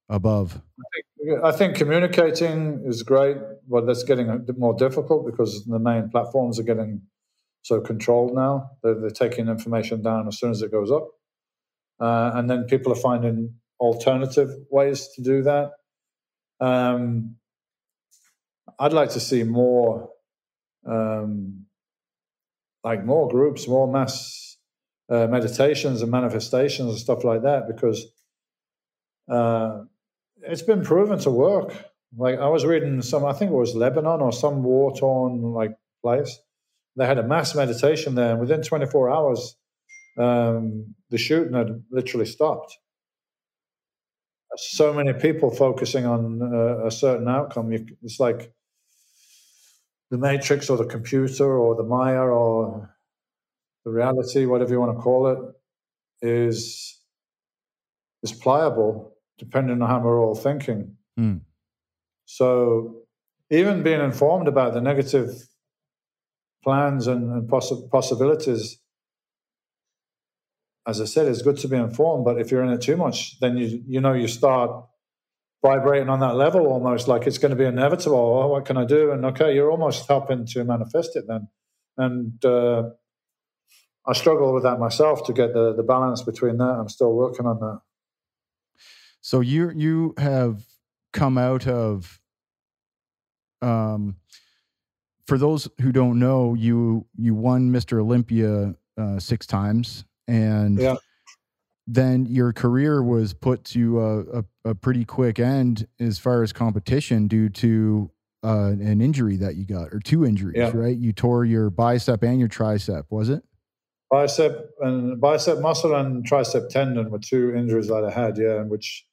above? I think, I think communicating is great, but that's getting a bit more difficult because the main platforms are getting so controlled now. They're, they're taking information down as soon as it goes up. Uh, and then people are finding alternative ways to do that. Um, I'd like to see more, um, like more groups, more mass uh, meditations and manifestations and stuff like that, because uh, it's been proven to work. Like I was reading some, I think it was Lebanon or some war torn like place. They had a mass meditation there, and within 24 hours, um, the shooting had literally stopped so many people focusing on uh, a certain outcome. You, it's like the matrix or the computer or the Maya or the reality, whatever you want to call it, is is pliable depending on how we're all thinking. Mm. So even being informed about the negative plans and, and possi- possibilities as I said, it's good to be informed, but if you're in it too much, then you you know you start vibrating on that level almost like it's going to be inevitable. Oh, what can I do? And okay, you're almost helping to manifest it then. And uh, I struggle with that myself to get the, the balance between that. I'm still working on that. So you you have come out of um for those who don't know, you you won Mr. Olympia uh, six times, and yeah. then your career was put to a, a, a, pretty quick end as far as competition due to uh, an injury that you got, or two injuries, yeah. right? You tore your bicep and your tricep, was it? Bicep and bicep muscle and tricep tendon were two injuries that I had, yeah, and which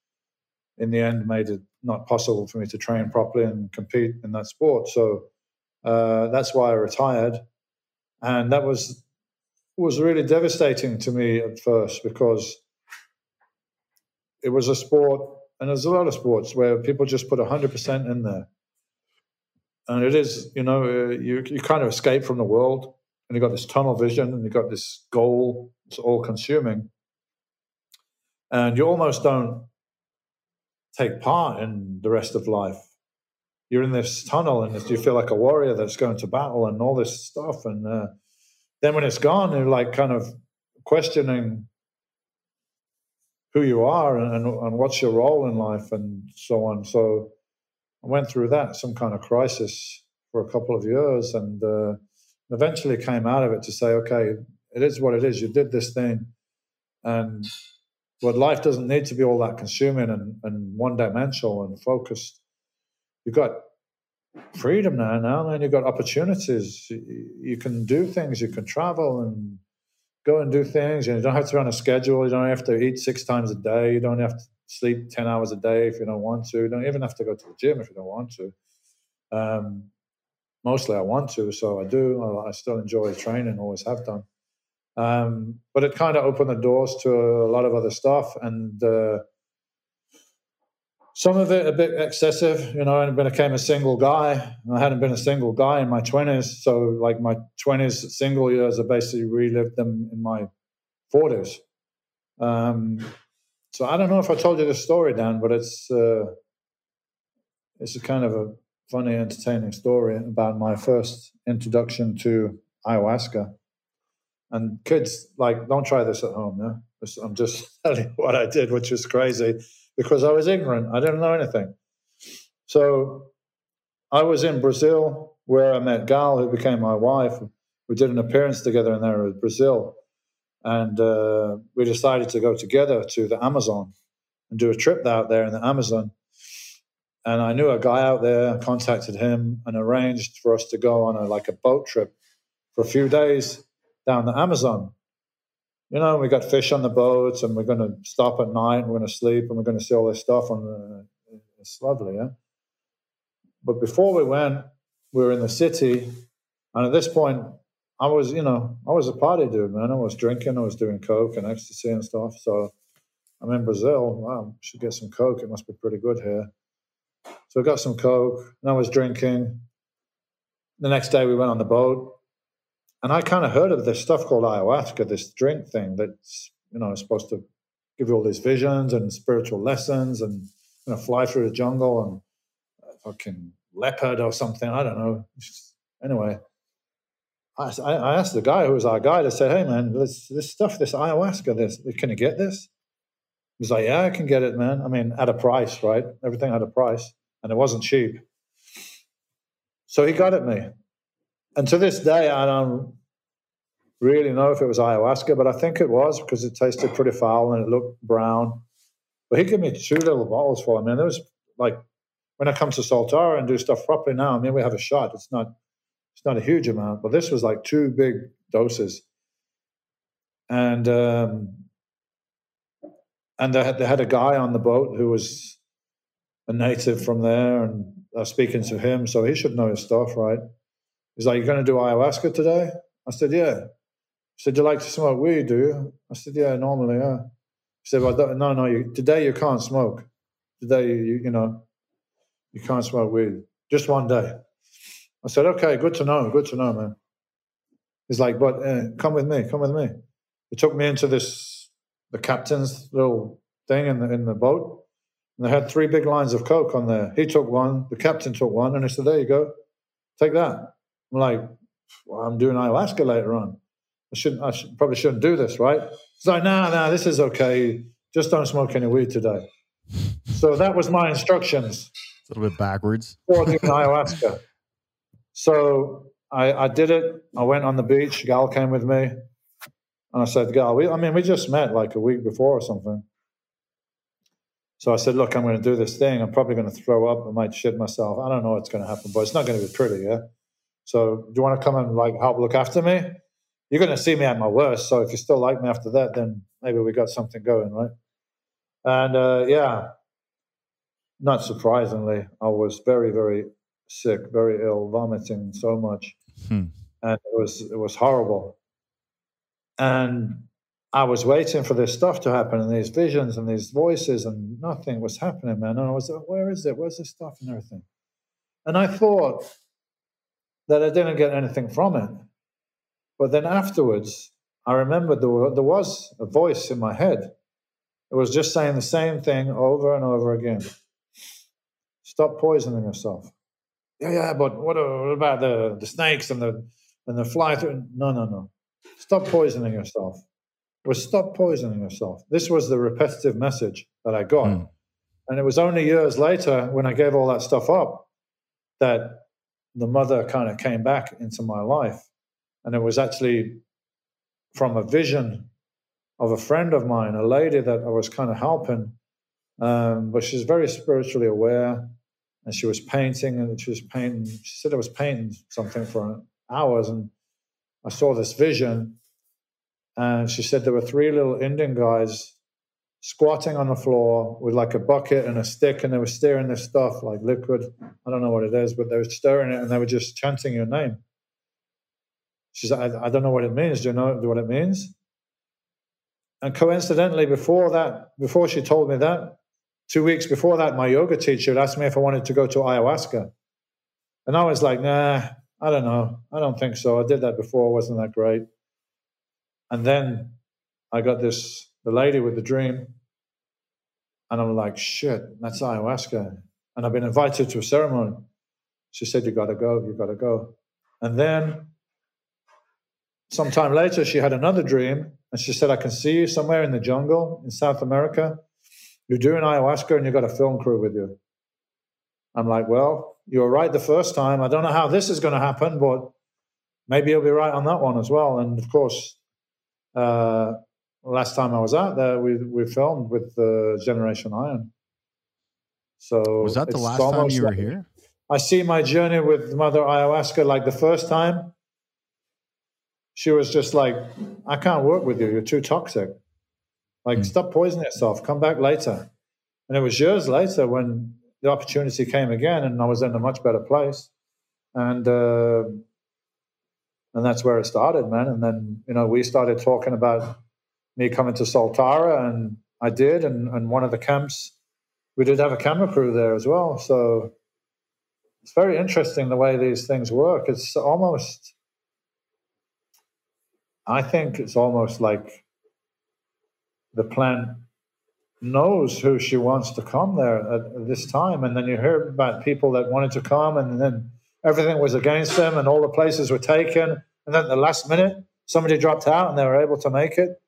in the end made it not possible for me to train properly and compete in that sport. So uh, that's why I retired, and that was was really devastating to me at first because it was a sport, and there's a lot of sports where people just put hundred percent in there, and it is you know uh, you you kind of escape from the world, and you got this tunnel vision, and you got this goal, it's all consuming, and you almost don't take part in the rest of life you're in this tunnel and you feel like a warrior that's going to battle and all this stuff. And uh, then when it's gone, you're like kind of questioning who you are and, and what's your role in life and so on. So I went through that, some kind of crisis for a couple of years and uh, eventually came out of it to say, okay, it is what it is. You did this thing. And but life doesn't need to be all that consuming and, and one dimensional and focused you've got freedom now, now, man. You've got opportunities. You can do things. You can travel and go and do things. And you don't have to run a schedule. You don't have to eat six times a day. You don't have to sleep 10 hours a day if you don't want to. You don't even have to go to the gym if you don't want to. Um, mostly I want to, so I do. I still enjoy training, always have done. Um, but it kind of opened the doors to a lot of other stuff. And, uh, some of it a bit excessive. You know, I became a single guy. I hadn't been a single guy in my twenties, so like my twenties single years, I basically relived them in my forties. Um, so I don't know if I told you this story, Dan, but it's uh, it's a kind of a funny, entertaining story about my first introduction to ayahuasca. And kids, like, don't try this at home. Yeah, I'm just telling you what I did, which is crazy because I was ignorant. I didn't know anything. So I was in Brazil where I met Gal, who became my wife. We did an appearance together in there in Brazil. And uh, we decided to go together to the Amazon and do a trip out there in the Amazon. And I knew a guy out there, contacted him, and arranged for us to go on a like a boat trip for a few days down the Amazon you know, we got fish on the boats and we're going to stop at night and we're going to sleep and we're going to see all this stuff. And uh, it's lovely, yeah. But before we went, we were in the city. And at this point, I was, you know, I was a party dude, man. I was drinking, I was doing coke and ecstasy and stuff. So I'm in Brazil. Wow, should get some coke. It must be pretty good here. So I got some coke and I was drinking. The next day we went on the boat and I kind of heard of this stuff called ayahuasca, this drink thing that's you know supposed to give you all these visions and spiritual lessons, and you know fly through the jungle and fucking leopard or something. I don't know. Anyway, I, I asked the guy who was our guide. I said, "Hey man, this this stuff, this ayahuasca, this can you get this?" He's like, "Yeah, I can get it, man. I mean, at a price, right? Everything at a price, and it wasn't cheap." So he got at me. And to this day, I don't really know if it was ayahuasca, but I think it was because it tasted pretty foul and it looked brown. But he gave me two little bottles for it. I mean, there was like when it comes to Soltara and do stuff properly now, I mean, we have a shot. It's not it's not a huge amount, but this was like two big doses. And um, and they had, they had a guy on the boat who was a native from there, and I was speaking to him, so he should know his stuff, right? He's like, You're going to do ayahuasca today? I said, Yeah. He said, You like to smoke weed, do you? I said, Yeah, normally, yeah. He said, Well, no, no, you, today you can't smoke. Today, you, you know, you can't smoke weed. Just one day. I said, Okay, good to know. Good to know, man. He's like, But uh, come with me. Come with me. He took me into this, the captain's little thing in the, in the boat. And they had three big lines of Coke on there. He took one, the captain took one, and I said, There you go, take that. I'm like, well, I'm doing ayahuasca later on. I shouldn't, I should, probably shouldn't do this, right? He's like, No, no, this is okay. Just don't smoke any weed today. So that was my instructions. It's a little bit backwards. For doing ayahuasca. So I, I did it. I went on the beach. Gal came with me. And I said, Gal, we, I mean, we just met like a week before or something. So I said, look, I'm going to do this thing. I'm probably going to throw up. I might shit myself. I don't know what's going to happen, but it's not going to be pretty, yeah? So do you want to come and like help look after me? You're going to see me at my worst. So if you still like me after that, then maybe we got something going, right? And uh, yeah, not surprisingly, I was very, very sick, very ill, vomiting so much, hmm. and it was it was horrible. And I was waiting for this stuff to happen and these visions and these voices, and nothing was happening, man. And I was like, where is it? Where's this stuff and everything? And I thought that I didn't get anything from it. But then afterwards, I remembered there, there was a voice in my head. It was just saying the same thing over and over again. Stop poisoning yourself. Yeah, yeah, but what, about the, the snakes and the and the fly through? No, no, no. Stop poisoning yourself was stop poisoning yourself. This was the repetitive message that I got. Mm. And it was only years later when I gave all that stuff up that the mother kind of came back into my life. And it was actually from a vision of a friend of mine, a lady that I was kind of helping. Um, but she's very spiritually aware. And she was painting and she was painting. She said I was painting something for hours. And I saw this vision and she said there were three little Indian guys squatting on the floor with like a bucket and a stick, and they were stirring this stuff like liquid. I don't know what it is, but they were stirring it and they were just chanting your name. She said, I, I don't know what it means. Do you know what it means? And coincidentally, before that, before she told me that, two weeks before that, my yoga teacher asked me if I wanted to go to ayahuasca. And I was like, nah, I don't know. I don't think so. I did that before. wasn't that great. And then I got this, the lady with the dream, and I'm like, shit, that's ayahuasca. And I've been invited to a ceremony. She said, You got to go, you got to go. And then sometime later, she had another dream, and she said, I can see you somewhere in the jungle in South America. You're doing ayahuasca, and you've got a film crew with you. I'm like, Well, you were right the first time. I don't know how this is going to happen, but maybe you'll be right on that one as well. And of course, uh, last time I was out there, we we filmed with the Generation Iron. So was that the last time you were like, here? I see my journey with Mother Ayahuasca like the first time. She was just like, "I can't work with you. You're too toxic. Like, mm. stop poisoning yourself. Come back later." And it was years later when the opportunity came again, and I was in a much better place. And uh, and that's where it started, man. And then you know we started talking about me coming to Soltara, and I did. And, and one of the camps, we did have a camera crew there as well. So it's very interesting the way these things work. It's almost, I think it's almost like the plant knows who she wants to come there at this time. And then you hear about people that wanted to come and then everything was against them and all the places were taken. And then at the last minute, somebody dropped out and they were able to make it.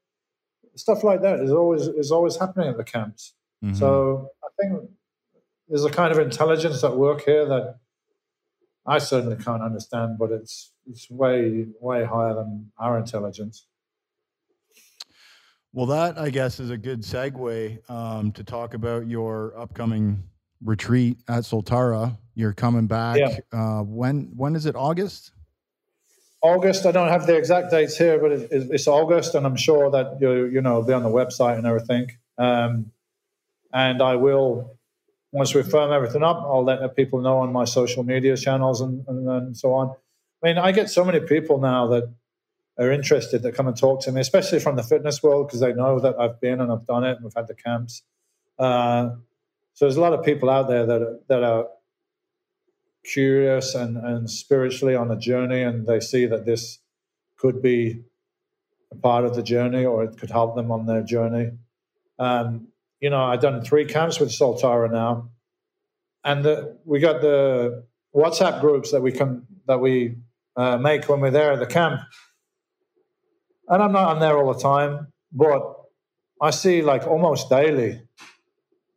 Stuff like that is always is always happening at the camps. Mm-hmm. So I think there's a kind of intelligence at work here that I certainly can't understand, but it's it's way way higher than our intelligence. Well, that I guess is a good segue um, to talk about your upcoming retreat at Soltara. You're coming back. Yeah. Uh, when when is it? August. August. I don't have the exact dates here, but it, it's August, and I'm sure that you you know be on the website and everything. Um, and I will once we firm everything up, I'll let people know on my social media channels and, and, and so on. I mean, I get so many people now that are interested that come and talk to me, especially from the fitness world, because they know that I've been and I've done it and we've had the camps. Uh, so there's a lot of people out there that that are curious and, and spiritually on a journey, and they see that this could be a part of the journey or it could help them on their journey. Um, you know, I've done three camps with Soltara now, and the, we got the WhatsApp groups that we can that we uh, make when we're there at the camp. And I'm not on there all the time, but I see like almost daily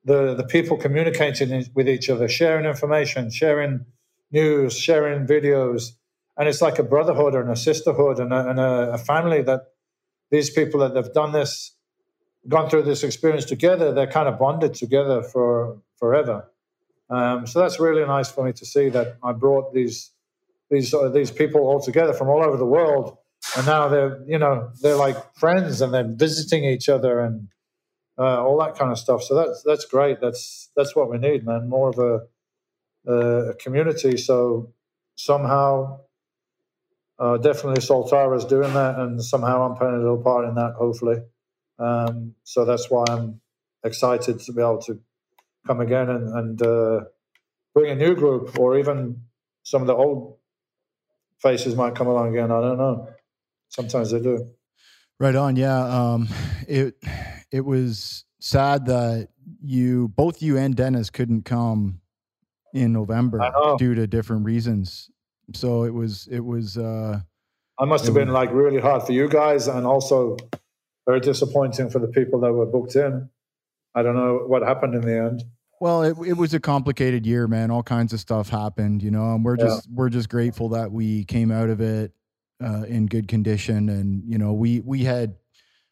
the the people communicating with each other, sharing information, sharing news, sharing videos, and it's like a brotherhood and a sisterhood and a, and a, family that these people that have done this, gone through this experience together, they're kind of bonded together for forever. Um, so that's really nice for me to see that I brought these these uh, these people all together from all over the world, and now they're you know they're like friends and they're visiting each other and uh, all that kind of stuff. So that's that's great. That's that's what we need, man. More of a, a community. So somehow, uh, definitely Soltara is doing that, and somehow I'm playing a little part in that. Hopefully, um, so that's why I'm excited to be able to come again and, and uh, bring a new group, or even some of the old faces might come along again. I don't know. Sometimes they do. Right on. Yeah. Um, it it was sad that you both you and Dennis couldn't come in November due to different reasons. So it was it was. uh I must have been was, like really hard for you guys, and also very disappointing for the people that were booked in. I don't know what happened in the end. Well, it, it was a complicated year, man. All kinds of stuff happened, you know, and we're just yeah. we're just grateful that we came out of it uh, in good condition. And you know, we we had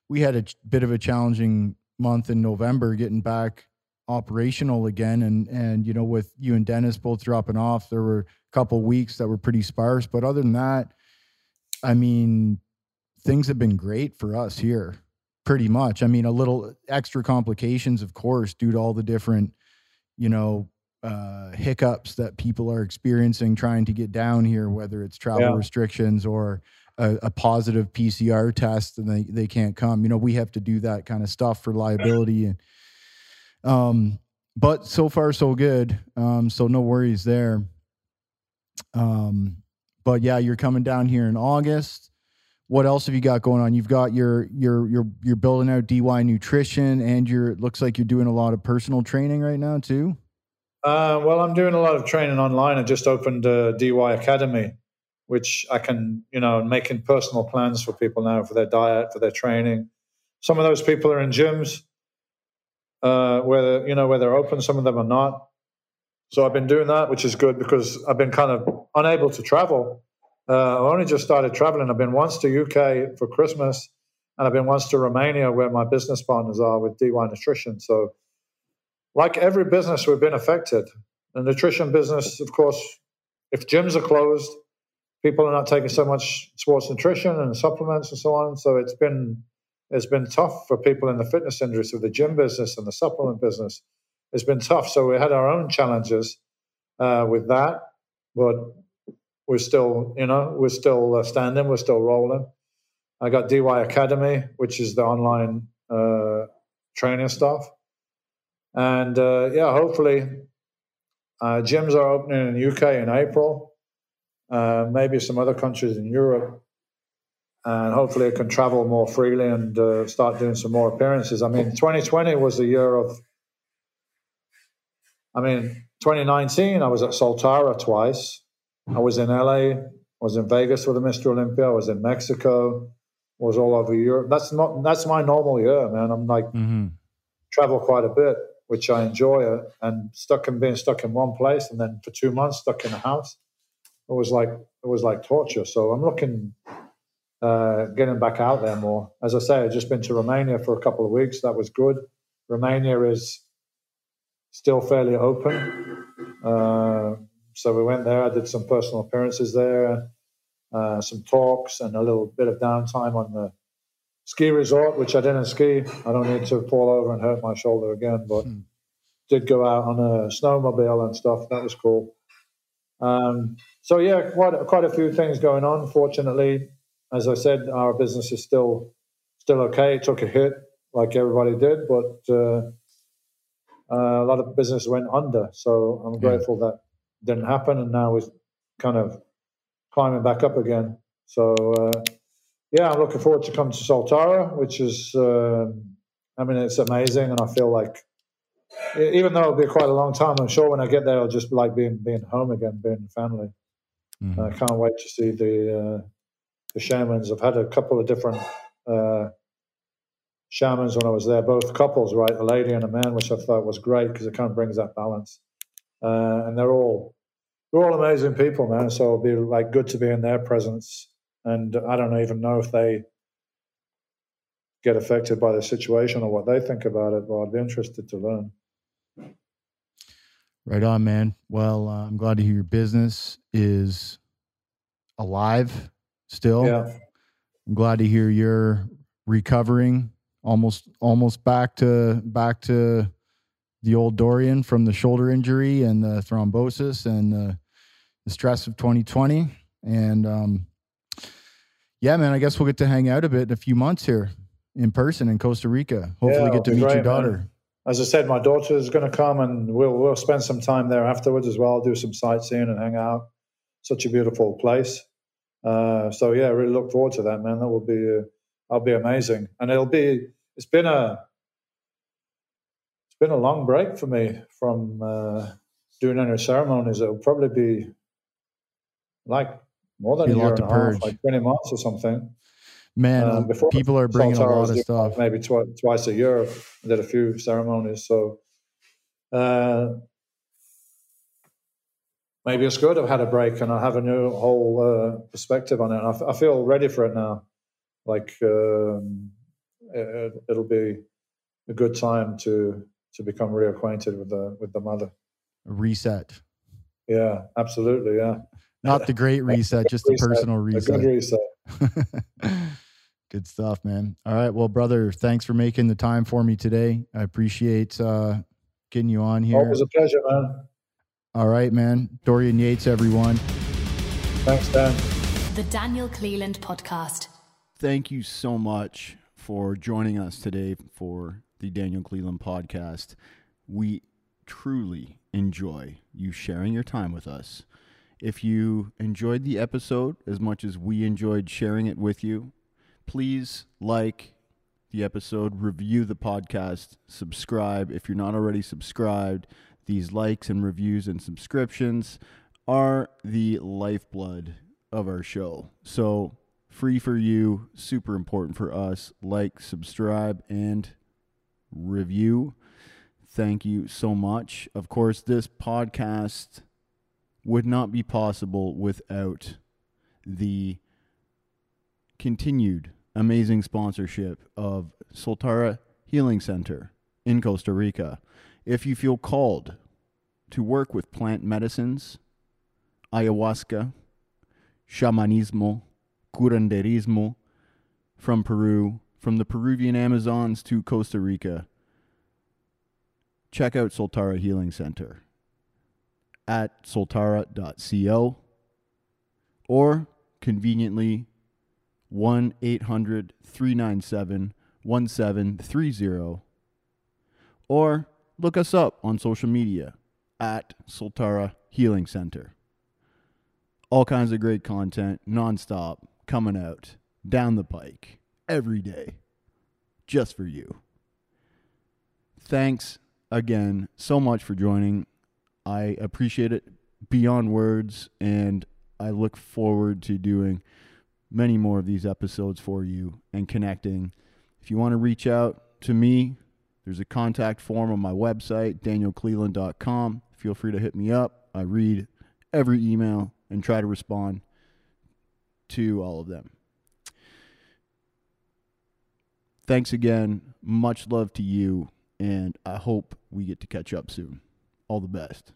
we had a bit of a challenging month in November getting back operational again, and and you know, with you and Dennis both dropping off, there were a couple weeks that were pretty sparse. But other than that, I mean, things have been great for us here pretty much. I mean, a little extra complications, of course, due to all the different you know, uh, hiccups that people are experiencing trying to get down here, whether it's travel yeah. restrictions or a, a, positive PCR test and they, they can't come. You know, we have to do that kind of stuff for liability. And, um, but so far so good. Um, so no worries there. Um, but yeah, you're coming down here in August. What else have you got going on? You've got your your your you're building out DY nutrition, and you're it looks like you're doing a lot of personal training right now too. Uh, well, I'm doing a lot of training online. I just opened a DY Academy, which I can you know making personal plans for people now for their diet, for their training. Some of those people are in gyms, uh, where you know whether they're open. Some of them are not. So I've been doing that, which is good because I've been kind of unable to travel uh, I only just started traveling. I've been once to UK for Christmas, and I've been once to Romania, where my business partners are with DY Nutrition. So, like every business, we've been affected. The nutrition business, of course, if gyms are closed, people are not taking so much sports nutrition and supplements and so on. So it's been it's been tough for people in the fitness industry, so the gym business and the supplement business. It's been tough. So we had our own challenges uh, with that, but we're still, you know, we're still uh, standing, we're still rolling. I got DY Academy, which is the online uh, training stuff. And uh, yeah, hopefully, uh, gyms are opening in the UK in April, uh, maybe some other countries in Europe. And hopefully, I can travel more freely and uh, start doing some more appearances. I mean, 2020 was the year of, I mean, 2019, I was at Soltara twice. I was in LA, I was in Vegas with the Mr. Olympia, I was in Mexico, was all over Europe. That's not that's my normal year, man. I'm like mm-hmm. travel quite a bit, which I enjoy, and stuck in being stuck in one place, and then for two months stuck in a house. It was like it was like torture. So I'm looking uh, getting back out there more. As I say, I've just been to Romania for a couple of weeks. That was good. Romania is still fairly open. Uh, so we went there. I did some personal appearances there, uh, some talks, and a little bit of downtime on the ski resort, which I didn't ski. I don't need to fall over and hurt my shoulder again, but hmm. did go out on a snowmobile and stuff. That was cool. Um, so yeah, quite quite a few things going on. Fortunately, as I said, our business is still still okay. It took a hit like everybody did, but uh, uh, a lot of business went under. So I'm yeah. grateful that didn't happen, and now we're kind of climbing back up again. So uh, yeah, I'm looking forward to come to Soltara, which is uh, I mean, it's amazing, and I feel like even though it'll be quite a long time, I'm sure when I get there, it'll just be like being being home again, being family. Mm-hmm. I can't wait to see the uh, the shamans. I've had a couple of different uh, shamans when I was there, both couples, right, a lady and a man, which I thought was great because it kind of brings that balance. Uh, and they're all they're all amazing people, man. So it'll be like good to be in their presence. And I don't even know if they get affected by the situation or what they think about it, but I'd be interested to learn. Right on, man. Well, uh, I'm glad to hear your business is alive still. Yeah. I'm glad to hear you're recovering almost almost back to back to the old Dorian from the shoulder injury and the thrombosis and the, the stress of 2020. And um, yeah, man, I guess we'll get to hang out a bit in a few months here in person in Costa Rica. Hopefully, yeah, get to meet great, your daughter. Man. As I said, my daughter is going to come, and we'll we'll spend some time there afterwards as well. Do some sightseeing and hang out. Such a beautiful place. Uh, so yeah, I really look forward to that, man. That will be uh, that'll be amazing, and it'll be. It's been a it's been a long break for me from uh, doing any ceremonies. It'll probably be like more than be a year and a half, like twenty months or something. Man, um, before people are bringing a lot of stuff. Maybe tw- twice a year, I did a few ceremonies. So uh, maybe it's good. I've had a break and I have a new whole uh, perspective on it. I, f- I feel ready for it now. Like um, it, will be a good time to to become reacquainted with the with the mother. Reset. Yeah, absolutely. Yeah. Not the great reset, just the personal reset. A good reset. Good stuff, man. All right. Well, brother, thanks for making the time for me today. I appreciate uh, getting you on here. Always a pleasure, man. All right, man. Dorian Yates, everyone. Thanks, Dan. The Daniel Cleland Podcast. Thank you so much for joining us today for the Daniel Cleland Podcast. We truly enjoy you sharing your time with us. If you enjoyed the episode as much as we enjoyed sharing it with you, please like the episode, review the podcast, subscribe. If you're not already subscribed, these likes and reviews and subscriptions are the lifeblood of our show. So, free for you, super important for us. Like, subscribe, and review. Thank you so much. Of course, this podcast would not be possible without the continued amazing sponsorship of Soltara Healing Center in Costa Rica. If you feel called to work with plant medicines, ayahuasca, shamanismo, curanderismo from Peru, from the Peruvian Amazons to Costa Rica, check out Soltara Healing Center at soltara.co or conveniently 1 800 397 1730 or look us up on social media at Soltara Healing Center. All kinds of great content nonstop coming out down the pike every day just for you. Thanks again so much for joining. I appreciate it beyond words and I look forward to doing many more of these episodes for you and connecting. If you want to reach out to me, there's a contact form on my website, danielcleland.com. Feel free to hit me up. I read every email and try to respond to all of them. Thanks again. Much love to you, and I hope we get to catch up soon. All the best.